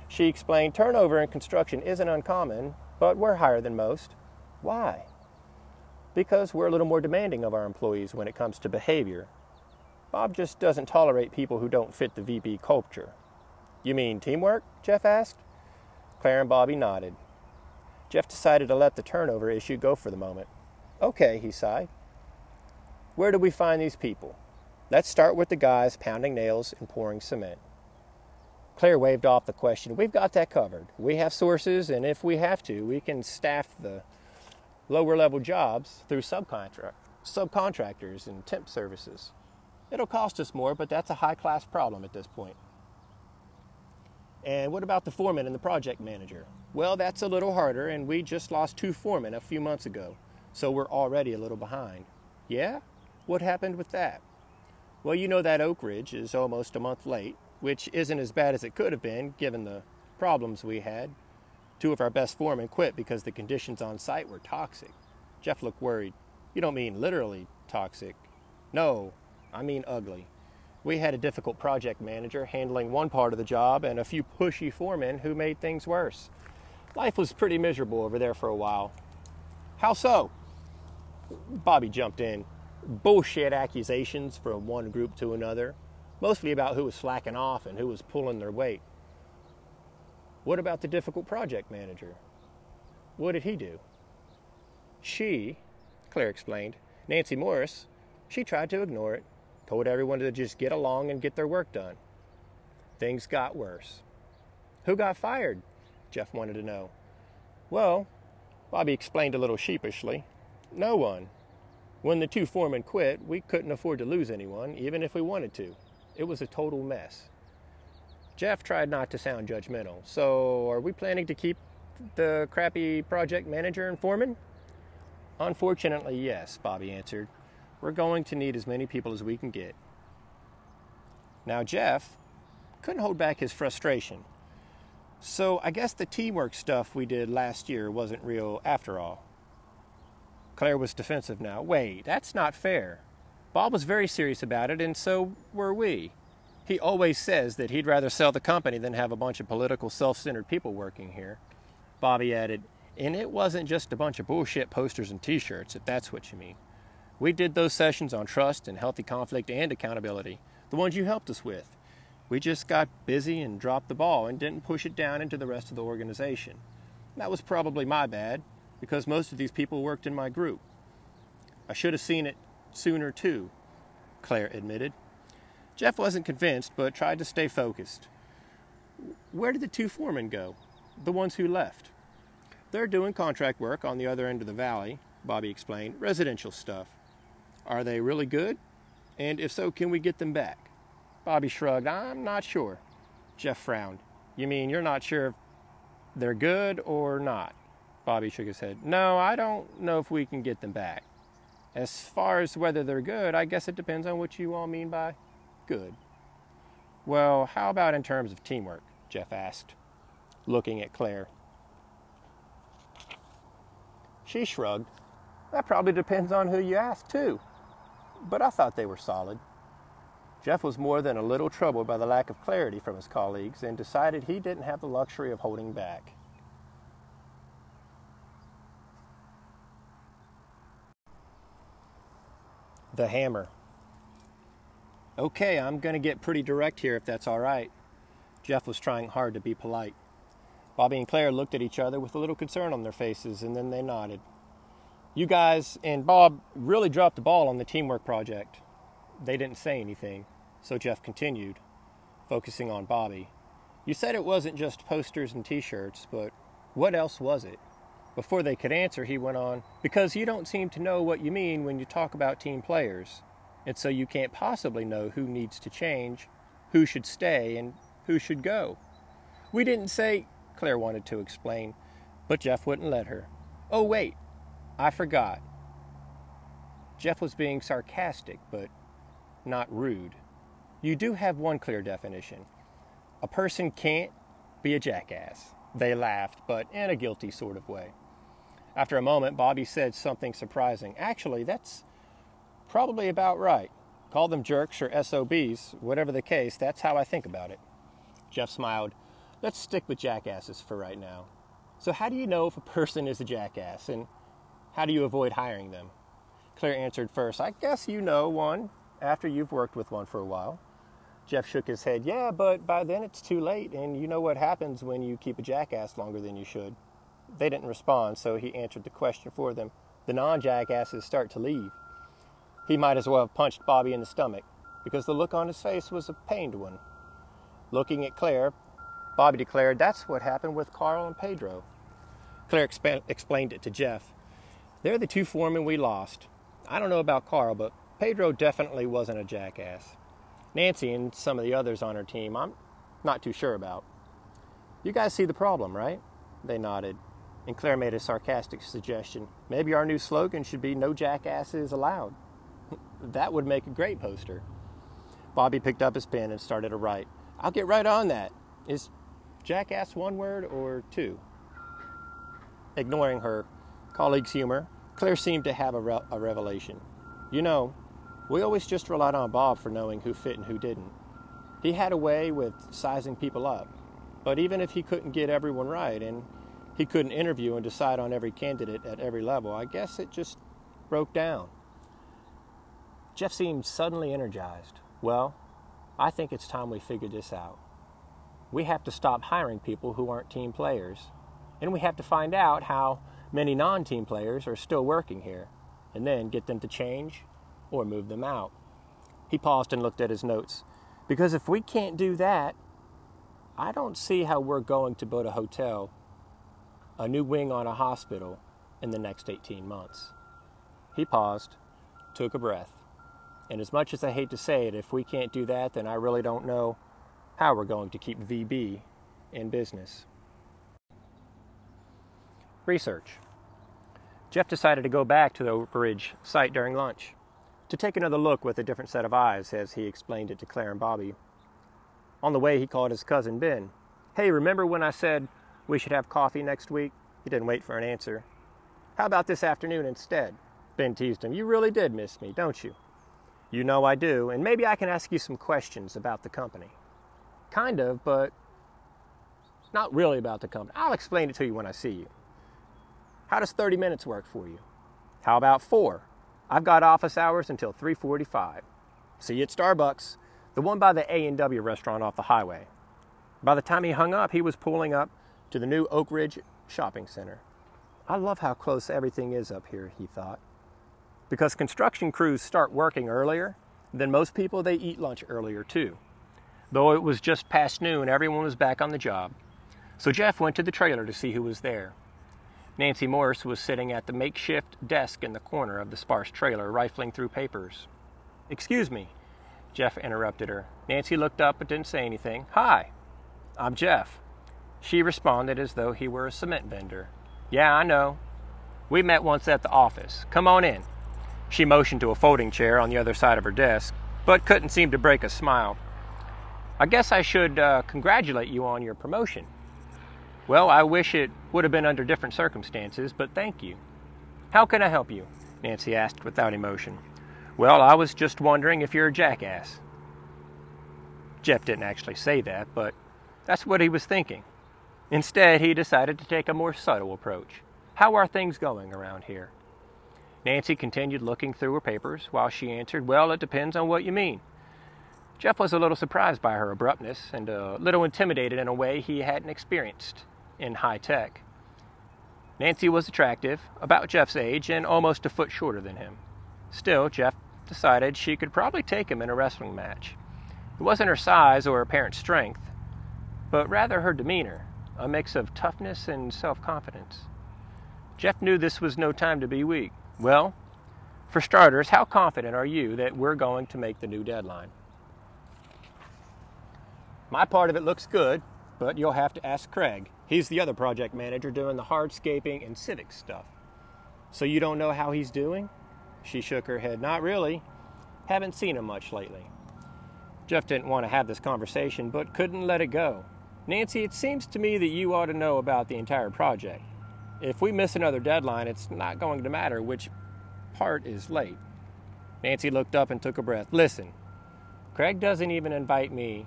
She explained turnover in construction isn't uncommon, but we're higher than most. Why? Because we're a little more demanding of our employees when it comes to behavior. Bob just doesn't tolerate people who don't fit the VB culture. You mean teamwork? Jeff asked. Claire and Bobby nodded. Jeff decided to let the turnover issue go for the moment. Okay, he sighed. Where do we find these people? Let's start with the guys pounding nails and pouring cement. Claire waved off the question. We've got that covered. We have sources, and if we have to, we can staff the lower level jobs through subcontract, subcontractors and temp services. It'll cost us more, but that's a high class problem at this point. And what about the foreman and the project manager? Well, that's a little harder, and we just lost two foremen a few months ago, so we're already a little behind. Yeah? What happened with that? Well, you know that Oak Ridge is almost a month late, which isn't as bad as it could have been given the problems we had. Two of our best foremen quit because the conditions on site were toxic. Jeff looked worried. You don't mean literally toxic? No, I mean ugly. We had a difficult project manager handling one part of the job and a few pushy foremen who made things worse. Life was pretty miserable over there for a while. How so? Bobby jumped in. Bullshit accusations from one group to another, mostly about who was slacking off and who was pulling their weight. What about the difficult project manager? What did he do? She, Claire explained, Nancy Morris, she tried to ignore it told everyone to just get along and get their work done. Things got worse. Who got fired? Jeff wanted to know. Well, Bobby explained a little sheepishly. No one. When the two foremen quit, we couldn't afford to lose anyone, even if we wanted to. It was a total mess. Jeff tried not to sound judgmental. So, are we planning to keep the crappy project manager and foreman? Unfortunately, yes, Bobby answered we're going to need as many people as we can get. Now, Jeff couldn't hold back his frustration. So, I guess the teamwork stuff we did last year wasn't real after all. Claire was defensive now. Wait, that's not fair. Bob was very serious about it, and so were we. He always says that he'd rather sell the company than have a bunch of political, self centered people working here. Bobby added, and it wasn't just a bunch of bullshit posters and t shirts, if that's what you mean. We did those sessions on trust and healthy conflict and accountability, the ones you helped us with. We just got busy and dropped the ball and didn't push it down into the rest of the organization. That was probably my bad, because most of these people worked in my group. I should have seen it sooner, too, Claire admitted. Jeff wasn't convinced, but tried to stay focused. Where did the two foremen go? The ones who left. They're doing contract work on the other end of the valley, Bobby explained, residential stuff. Are they really good? And if so, can we get them back? Bobby shrugged. I'm not sure. Jeff frowned. You mean you're not sure if they're good or not? Bobby shook his head. No, I don't know if we can get them back. As far as whether they're good, I guess it depends on what you all mean by good. Well, how about in terms of teamwork? Jeff asked, looking at Claire. She shrugged. That probably depends on who you ask, too but I thought they were solid. Jeff was more than a little troubled by the lack of clarity from his colleagues and decided he didn't have the luxury of holding back. The hammer. Okay, I'm going to get pretty direct here if that's all right. Jeff was trying hard to be polite. Bobby and Claire looked at each other with a little concern on their faces and then they nodded you guys and Bob really dropped the ball on the teamwork project. They didn't say anything, so Jeff continued. focusing on Bobby. You said it wasn't just posters and t shirts, but what else was it? Before they could answer, he went on, Because you don't seem to know what you mean when you talk about team players, and so you can't possibly know who needs to change, who should stay, and who should go. We didn't say, Claire wanted to explain, but Jeff wouldn't let her. Oh, wait, I forgot. Jeff was being sarcastic, but not rude. You do have one clear definition. A person can't be a jackass. They laughed, but in a guilty sort of way. After a moment, Bobby said something surprising. Actually, that's probably about right. Call them jerks or SOBs, whatever the case, that's how I think about it. Jeff smiled. Let's stick with jackasses for right now. So, how do you know if a person is a jackass, and how do you avoid hiring them? Claire answered first, I guess you know one after you've worked with one for a while. Jeff shook his head, Yeah, but by then it's too late, and you know what happens when you keep a jackass longer than you should. They didn't respond, so he answered the question for them. The non jackasses start to leave. He might as well have punched Bobby in the stomach, because the look on his face was a pained one. Looking at Claire, Bobby declared, That's what happened with Carl and Pedro. Claire exp- explained it to Jeff. They're the two foremen we lost. I don't know about Carl, but Pedro definitely wasn't a jackass. Nancy and some of the others on her team, I'm not too sure about. You guys see the problem, right? They nodded. And Claire made a sarcastic suggestion. Maybe our new slogan should be No Jackasses Allowed. that would make a great poster. Bobby picked up his pen and started to write. I'll get right on that. Is jackass one word or two? Ignoring her colleague's humor, Claire seemed to have a, re- a revelation. You know, we always just relied on Bob for knowing who fit and who didn't. He had a way with sizing people up, but even if he couldn't get everyone right and he couldn't interview and decide on every candidate at every level, I guess it just broke down. Jeff seemed suddenly energized. Well, I think it's time we figured this out. We have to stop hiring people who aren't team players, and we have to find out how many non team players are still working here, and then get them to change or move them out. He paused and looked at his notes. Because if we can't do that, I don't see how we're going to build a hotel, a new wing on a hospital in the next 18 months. He paused, took a breath. And as much as I hate to say it, if we can't do that, then I really don't know how we're going to keep VB in business. Research. Jeff decided to go back to the Oak Ridge site during lunch to take another look with a different set of eyes as he explained it to Claire and Bobby. On the way, he called his cousin Ben. Hey, remember when I said we should have coffee next week? He didn't wait for an answer. How about this afternoon instead? Ben teased him. You really did miss me, don't you? You know I do, and maybe I can ask you some questions about the company. Kind of, but not really about the company. I'll explain it to you when I see you. How does 30 minutes work for you? How about 4? I've got office hours until 3:45. See you at Starbucks, the one by the A&W restaurant off the highway. By the time he hung up, he was pulling up to the new Oak Ridge shopping center. I love how close everything is up here, he thought. Because construction crews start working earlier than most people, they eat lunch earlier too. Though it was just past noon, everyone was back on the job. So Jeff went to the trailer to see who was there. Nancy Morse was sitting at the makeshift desk in the corner of the sparse trailer, rifling through papers. Excuse me, Jeff interrupted her. Nancy looked up but didn't say anything. Hi, I'm Jeff. She responded as though he were a cement vendor. Yeah, I know. We met once at the office. Come on in. She motioned to a folding chair on the other side of her desk, but couldn't seem to break a smile. I guess I should uh, congratulate you on your promotion. Well, I wish it would have been under different circumstances, but thank you. How can I help you? Nancy asked without emotion. Well, I was just wondering if you're a jackass. Jeff didn't actually say that, but that's what he was thinking. Instead, he decided to take a more subtle approach. How are things going around here? Nancy continued looking through her papers while she answered, Well, it depends on what you mean. Jeff was a little surprised by her abruptness and a little intimidated in a way he hadn't experienced in high tech. Nancy was attractive, about Jeff's age, and almost a foot shorter than him. Still, Jeff decided she could probably take him in a wrestling match. It wasn't her size or apparent strength, but rather her demeanor, a mix of toughness and self confidence. Jeff knew this was no time to be weak. Well, for starters, how confident are you that we're going to make the new deadline? My part of it looks good, but you'll have to ask Craig. He's the other project manager doing the hardscaping and civic stuff. So you don't know how he's doing? She shook her head. Not really. Haven't seen him much lately. Jeff didn't want to have this conversation, but couldn't let it go. Nancy, it seems to me that you ought to know about the entire project. If we miss another deadline, it's not going to matter which part is late. Nancy looked up and took a breath. Listen, Craig doesn't even invite me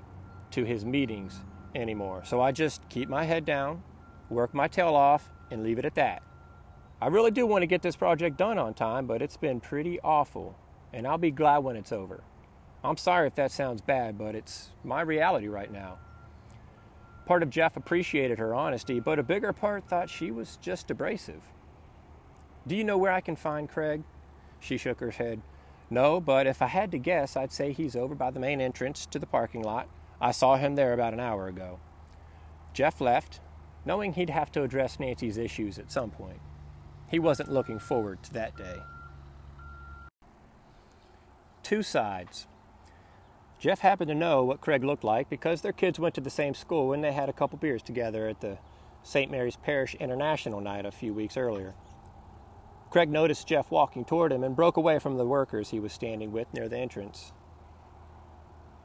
to his meetings anymore, so I just keep my head down, work my tail off, and leave it at that. I really do want to get this project done on time, but it's been pretty awful, and I'll be glad when it's over. I'm sorry if that sounds bad, but it's my reality right now. Part of Jeff appreciated her honesty, but a bigger part thought she was just abrasive. Do you know where I can find Craig? She shook her head. No, but if I had to guess, I'd say he's over by the main entrance to the parking lot. I saw him there about an hour ago. Jeff left, knowing he'd have to address Nancy's issues at some point. He wasn't looking forward to that day. Two sides. Jeff happened to know what Craig looked like because their kids went to the same school and they had a couple beers together at the St. Mary's Parish International night a few weeks earlier. Craig noticed Jeff walking toward him and broke away from the workers he was standing with near the entrance.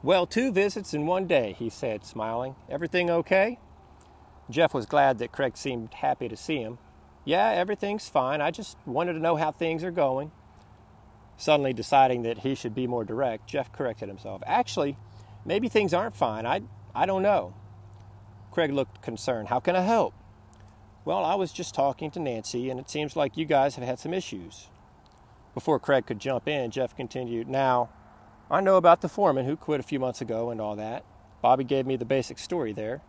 Well, two visits in one day, he said, smiling. Everything okay? Jeff was glad that Craig seemed happy to see him. Yeah, everything's fine. I just wanted to know how things are going. Suddenly deciding that he should be more direct, Jeff corrected himself. Actually, maybe things aren't fine. I, I don't know. Craig looked concerned. How can I help? Well, I was just talking to Nancy, and it seems like you guys have had some issues. Before Craig could jump in, Jeff continued, Now, I know about the foreman who quit a few months ago and all that. Bobby gave me the basic story there.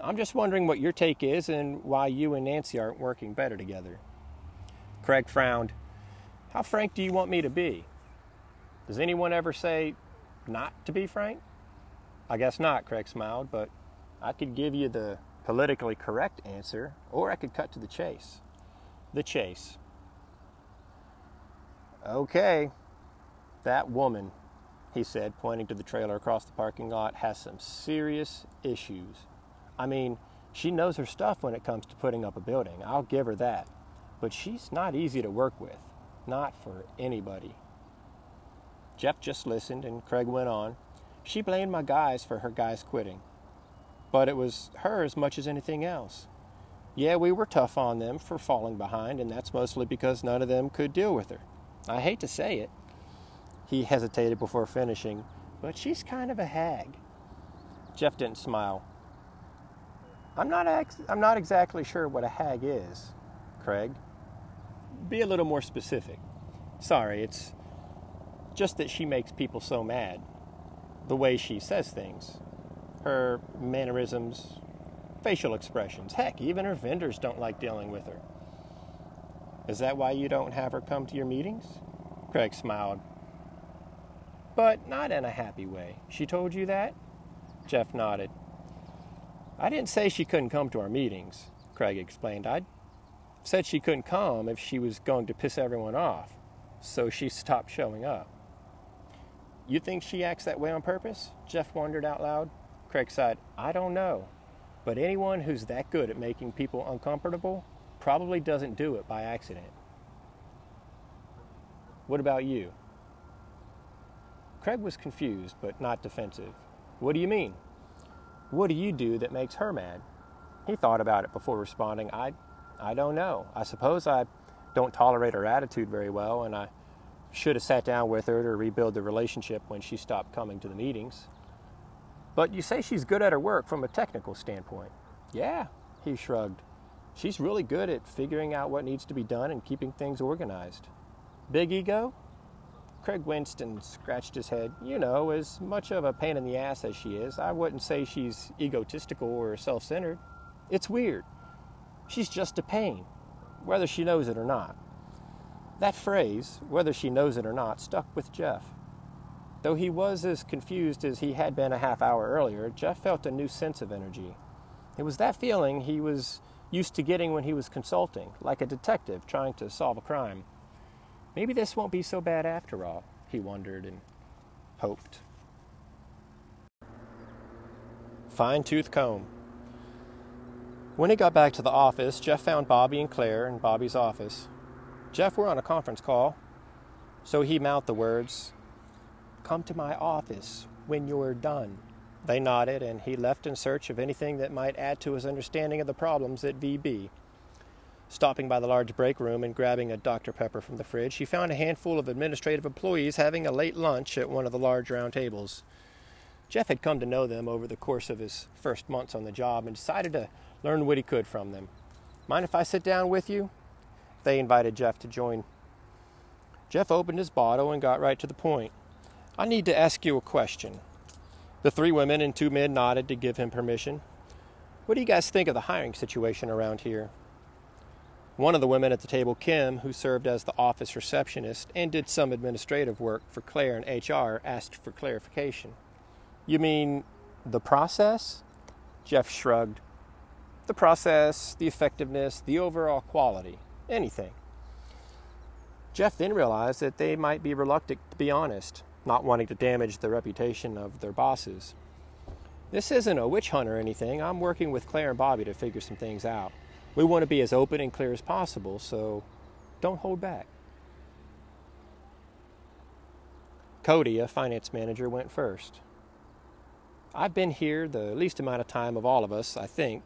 I'm just wondering what your take is and why you and Nancy aren't working better together. Craig frowned. How frank do you want me to be? Does anyone ever say not to be frank? I guess not, Craig smiled, but I could give you the politically correct answer, or I could cut to the chase. The chase. Okay, that woman, he said, pointing to the trailer across the parking lot, has some serious issues. I mean, she knows her stuff when it comes to putting up a building. I'll give her that. But she's not easy to work with. Not for anybody. Jeff just listened, and Craig went on. She blamed my guys for her guys quitting but it was her as much as anything else. Yeah, we were tough on them for falling behind, and that's mostly because none of them could deal with her. I hate to say it. He hesitated before finishing, but she's kind of a hag. Jeff didn't smile. I'm not, ex- I'm not exactly sure what a hag is, Craig. Be a little more specific. Sorry, it's just that she makes people so mad. The way she says things her mannerisms, facial expressions. Heck, even her vendors don't like dealing with her. Is that why you don't have her come to your meetings? Craig smiled. But not in a happy way. She told you that? Jeff nodded. I didn't say she couldn't come to our meetings, Craig explained. I said she couldn't come if she was going to piss everyone off, so she stopped showing up. You think she acts that way on purpose? Jeff wondered out loud. Craig sighed, I don't know. But anyone who's that good at making people uncomfortable probably doesn't do it by accident. What about you? Craig was confused, but not defensive. What do you mean? What do you do that makes her mad? He thought about it before responding. I, I don't know. I suppose I don't tolerate her attitude very well, and I should have sat down with her to rebuild the relationship when she stopped coming to the meetings. But you say she's good at her work from a technical standpoint. Yeah, he shrugged. She's really good at figuring out what needs to be done and keeping things organized. Big ego? Craig Winston scratched his head. You know, as much of a pain in the ass as she is, I wouldn't say she's egotistical or self centered. It's weird. She's just a pain, whether she knows it or not. That phrase, whether she knows it or not, stuck with Jeff. Though he was as confused as he had been a half hour earlier, Jeff felt a new sense of energy. It was that feeling he was used to getting when he was consulting, like a detective trying to solve a crime. Maybe this won't be so bad after all, he wondered and hoped. Fine tooth comb. When he got back to the office, Jeff found Bobby and Claire in Bobby's office. Jeff, we're on a conference call. So he mouthed the words, Come to my office when you're done. They nodded, and he left in search of anything that might add to his understanding of the problems at VB. Stopping by the large break room and grabbing a Dr. Pepper from the fridge, he found a handful of administrative employees having a late lunch at one of the large round tables. Jeff had come to know them over the course of his first months on the job and decided to learn what he could from them. Mind if I sit down with you? They invited Jeff to join. Jeff opened his bottle and got right to the point. I need to ask you a question. The three women and two men nodded to give him permission. What do you guys think of the hiring situation around here? One of the women at the table, Kim, who served as the office receptionist and did some administrative work for Claire and HR, asked for clarification. You mean the process? Jeff shrugged. The process, the effectiveness, the overall quality, anything. Jeff then realized that they might be reluctant to be honest, not wanting to damage the reputation of their bosses. This isn't a witch hunt or anything. I'm working with Claire and Bobby to figure some things out. We want to be as open and clear as possible, so don't hold back. Cody, a finance manager, went first. I've been here the least amount of time of all of us, I think.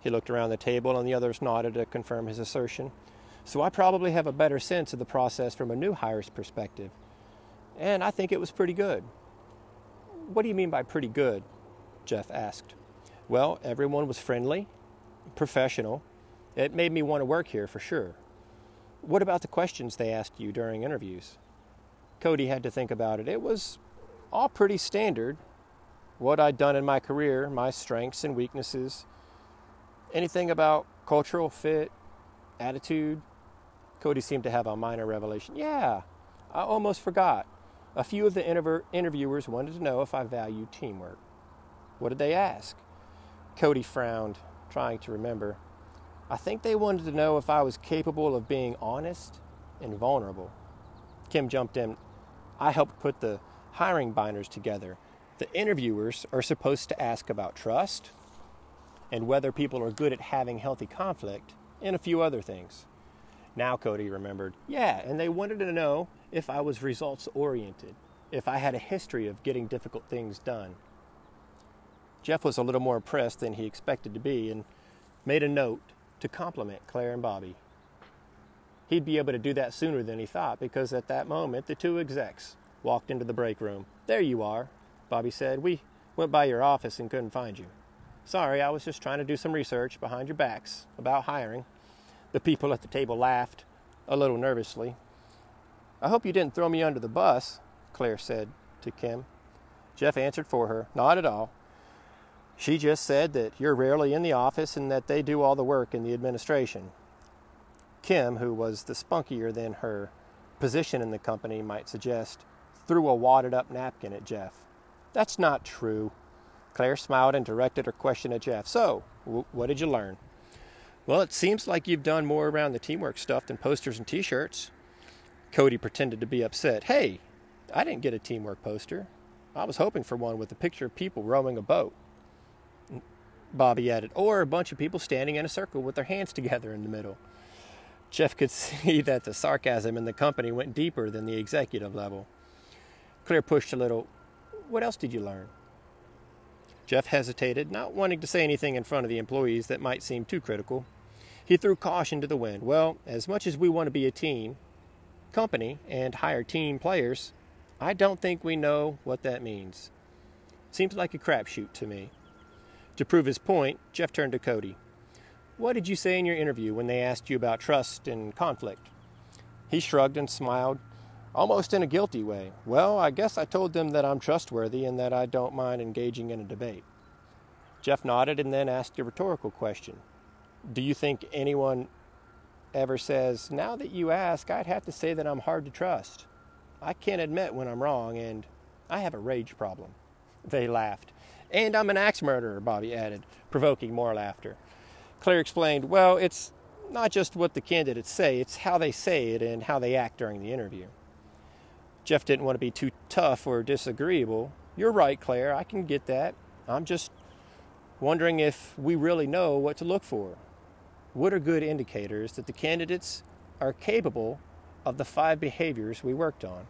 He looked around the table and the others nodded to confirm his assertion. So I probably have a better sense of the process from a new hire's perspective. And I think it was pretty good. What do you mean by pretty good? Jeff asked. Well, everyone was friendly, professional, it made me want to work here for sure. What about the questions they asked you during interviews? Cody had to think about it. It was all pretty standard. What I'd done in my career, my strengths and weaknesses, anything about cultural fit, attitude. Cody seemed to have a minor revelation. Yeah, I almost forgot. A few of the interv- interviewers wanted to know if I valued teamwork. What did they ask? Cody frowned, trying to remember. I think they wanted to know if I was capable of being honest and vulnerable. Kim jumped in. I helped put the hiring binders together. The interviewers are supposed to ask about trust and whether people are good at having healthy conflict and a few other things. Now Cody remembered, yeah, and they wanted to know if I was results oriented, if I had a history of getting difficult things done. Jeff was a little more impressed than he expected to be and made a note to compliment Claire and Bobby. He'd be able to do that sooner than he thought because at that moment the two execs walked into the break room. There you are, Bobby said. We went by your office and couldn't find you. Sorry, I was just trying to do some research behind your backs about hiring. The people at the table laughed, a little nervously. I hope you didn't throw me under the bus, Claire said to Kim. Jeff answered for her. Not at all. She just said that you're rarely in the office and that they do all the work in the administration. Kim, who was the spunkier than her position in the company might suggest, threw a wadded up napkin at Jeff. That's not true. Claire smiled and directed her question at Jeff. So, w- what did you learn? Well, it seems like you've done more around the teamwork stuff than posters and t shirts. Cody pretended to be upset. Hey, I didn't get a teamwork poster. I was hoping for one with a picture of people rowing a boat. Bobby added, or a bunch of people standing in a circle with their hands together in the middle. Jeff could see that the sarcasm in the company went deeper than the executive level. Claire pushed a little. What else did you learn? Jeff hesitated, not wanting to say anything in front of the employees that might seem too critical. He threw caution to the wind. Well, as much as we want to be a team, company, and hire team players, I don't think we know what that means. Seems like a crapshoot to me. To prove his point, Jeff turned to Cody. What did you say in your interview when they asked you about trust and conflict? He shrugged and smiled, almost in a guilty way. Well, I guess I told them that I'm trustworthy and that I don't mind engaging in a debate. Jeff nodded and then asked a rhetorical question. Do you think anyone ever says, Now that you ask, I'd have to say that I'm hard to trust? I can't admit when I'm wrong, and I have a rage problem. They laughed. And I'm an axe murderer, Bobby added, provoking more laughter. Claire explained, Well, it's not just what the candidates say, it's how they say it and how they act during the interview. Jeff didn't want to be too tough or disagreeable. You're right, Claire, I can get that. I'm just wondering if we really know what to look for. What are good indicators that the candidates are capable of the five behaviors we worked on?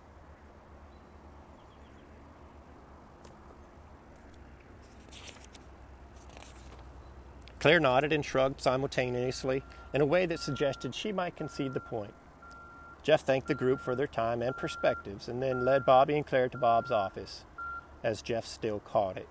Claire nodded and shrugged simultaneously in a way that suggested she might concede the point. Jeff thanked the group for their time and perspectives and then led Bobby and Claire to Bob's office, as Jeff still called it.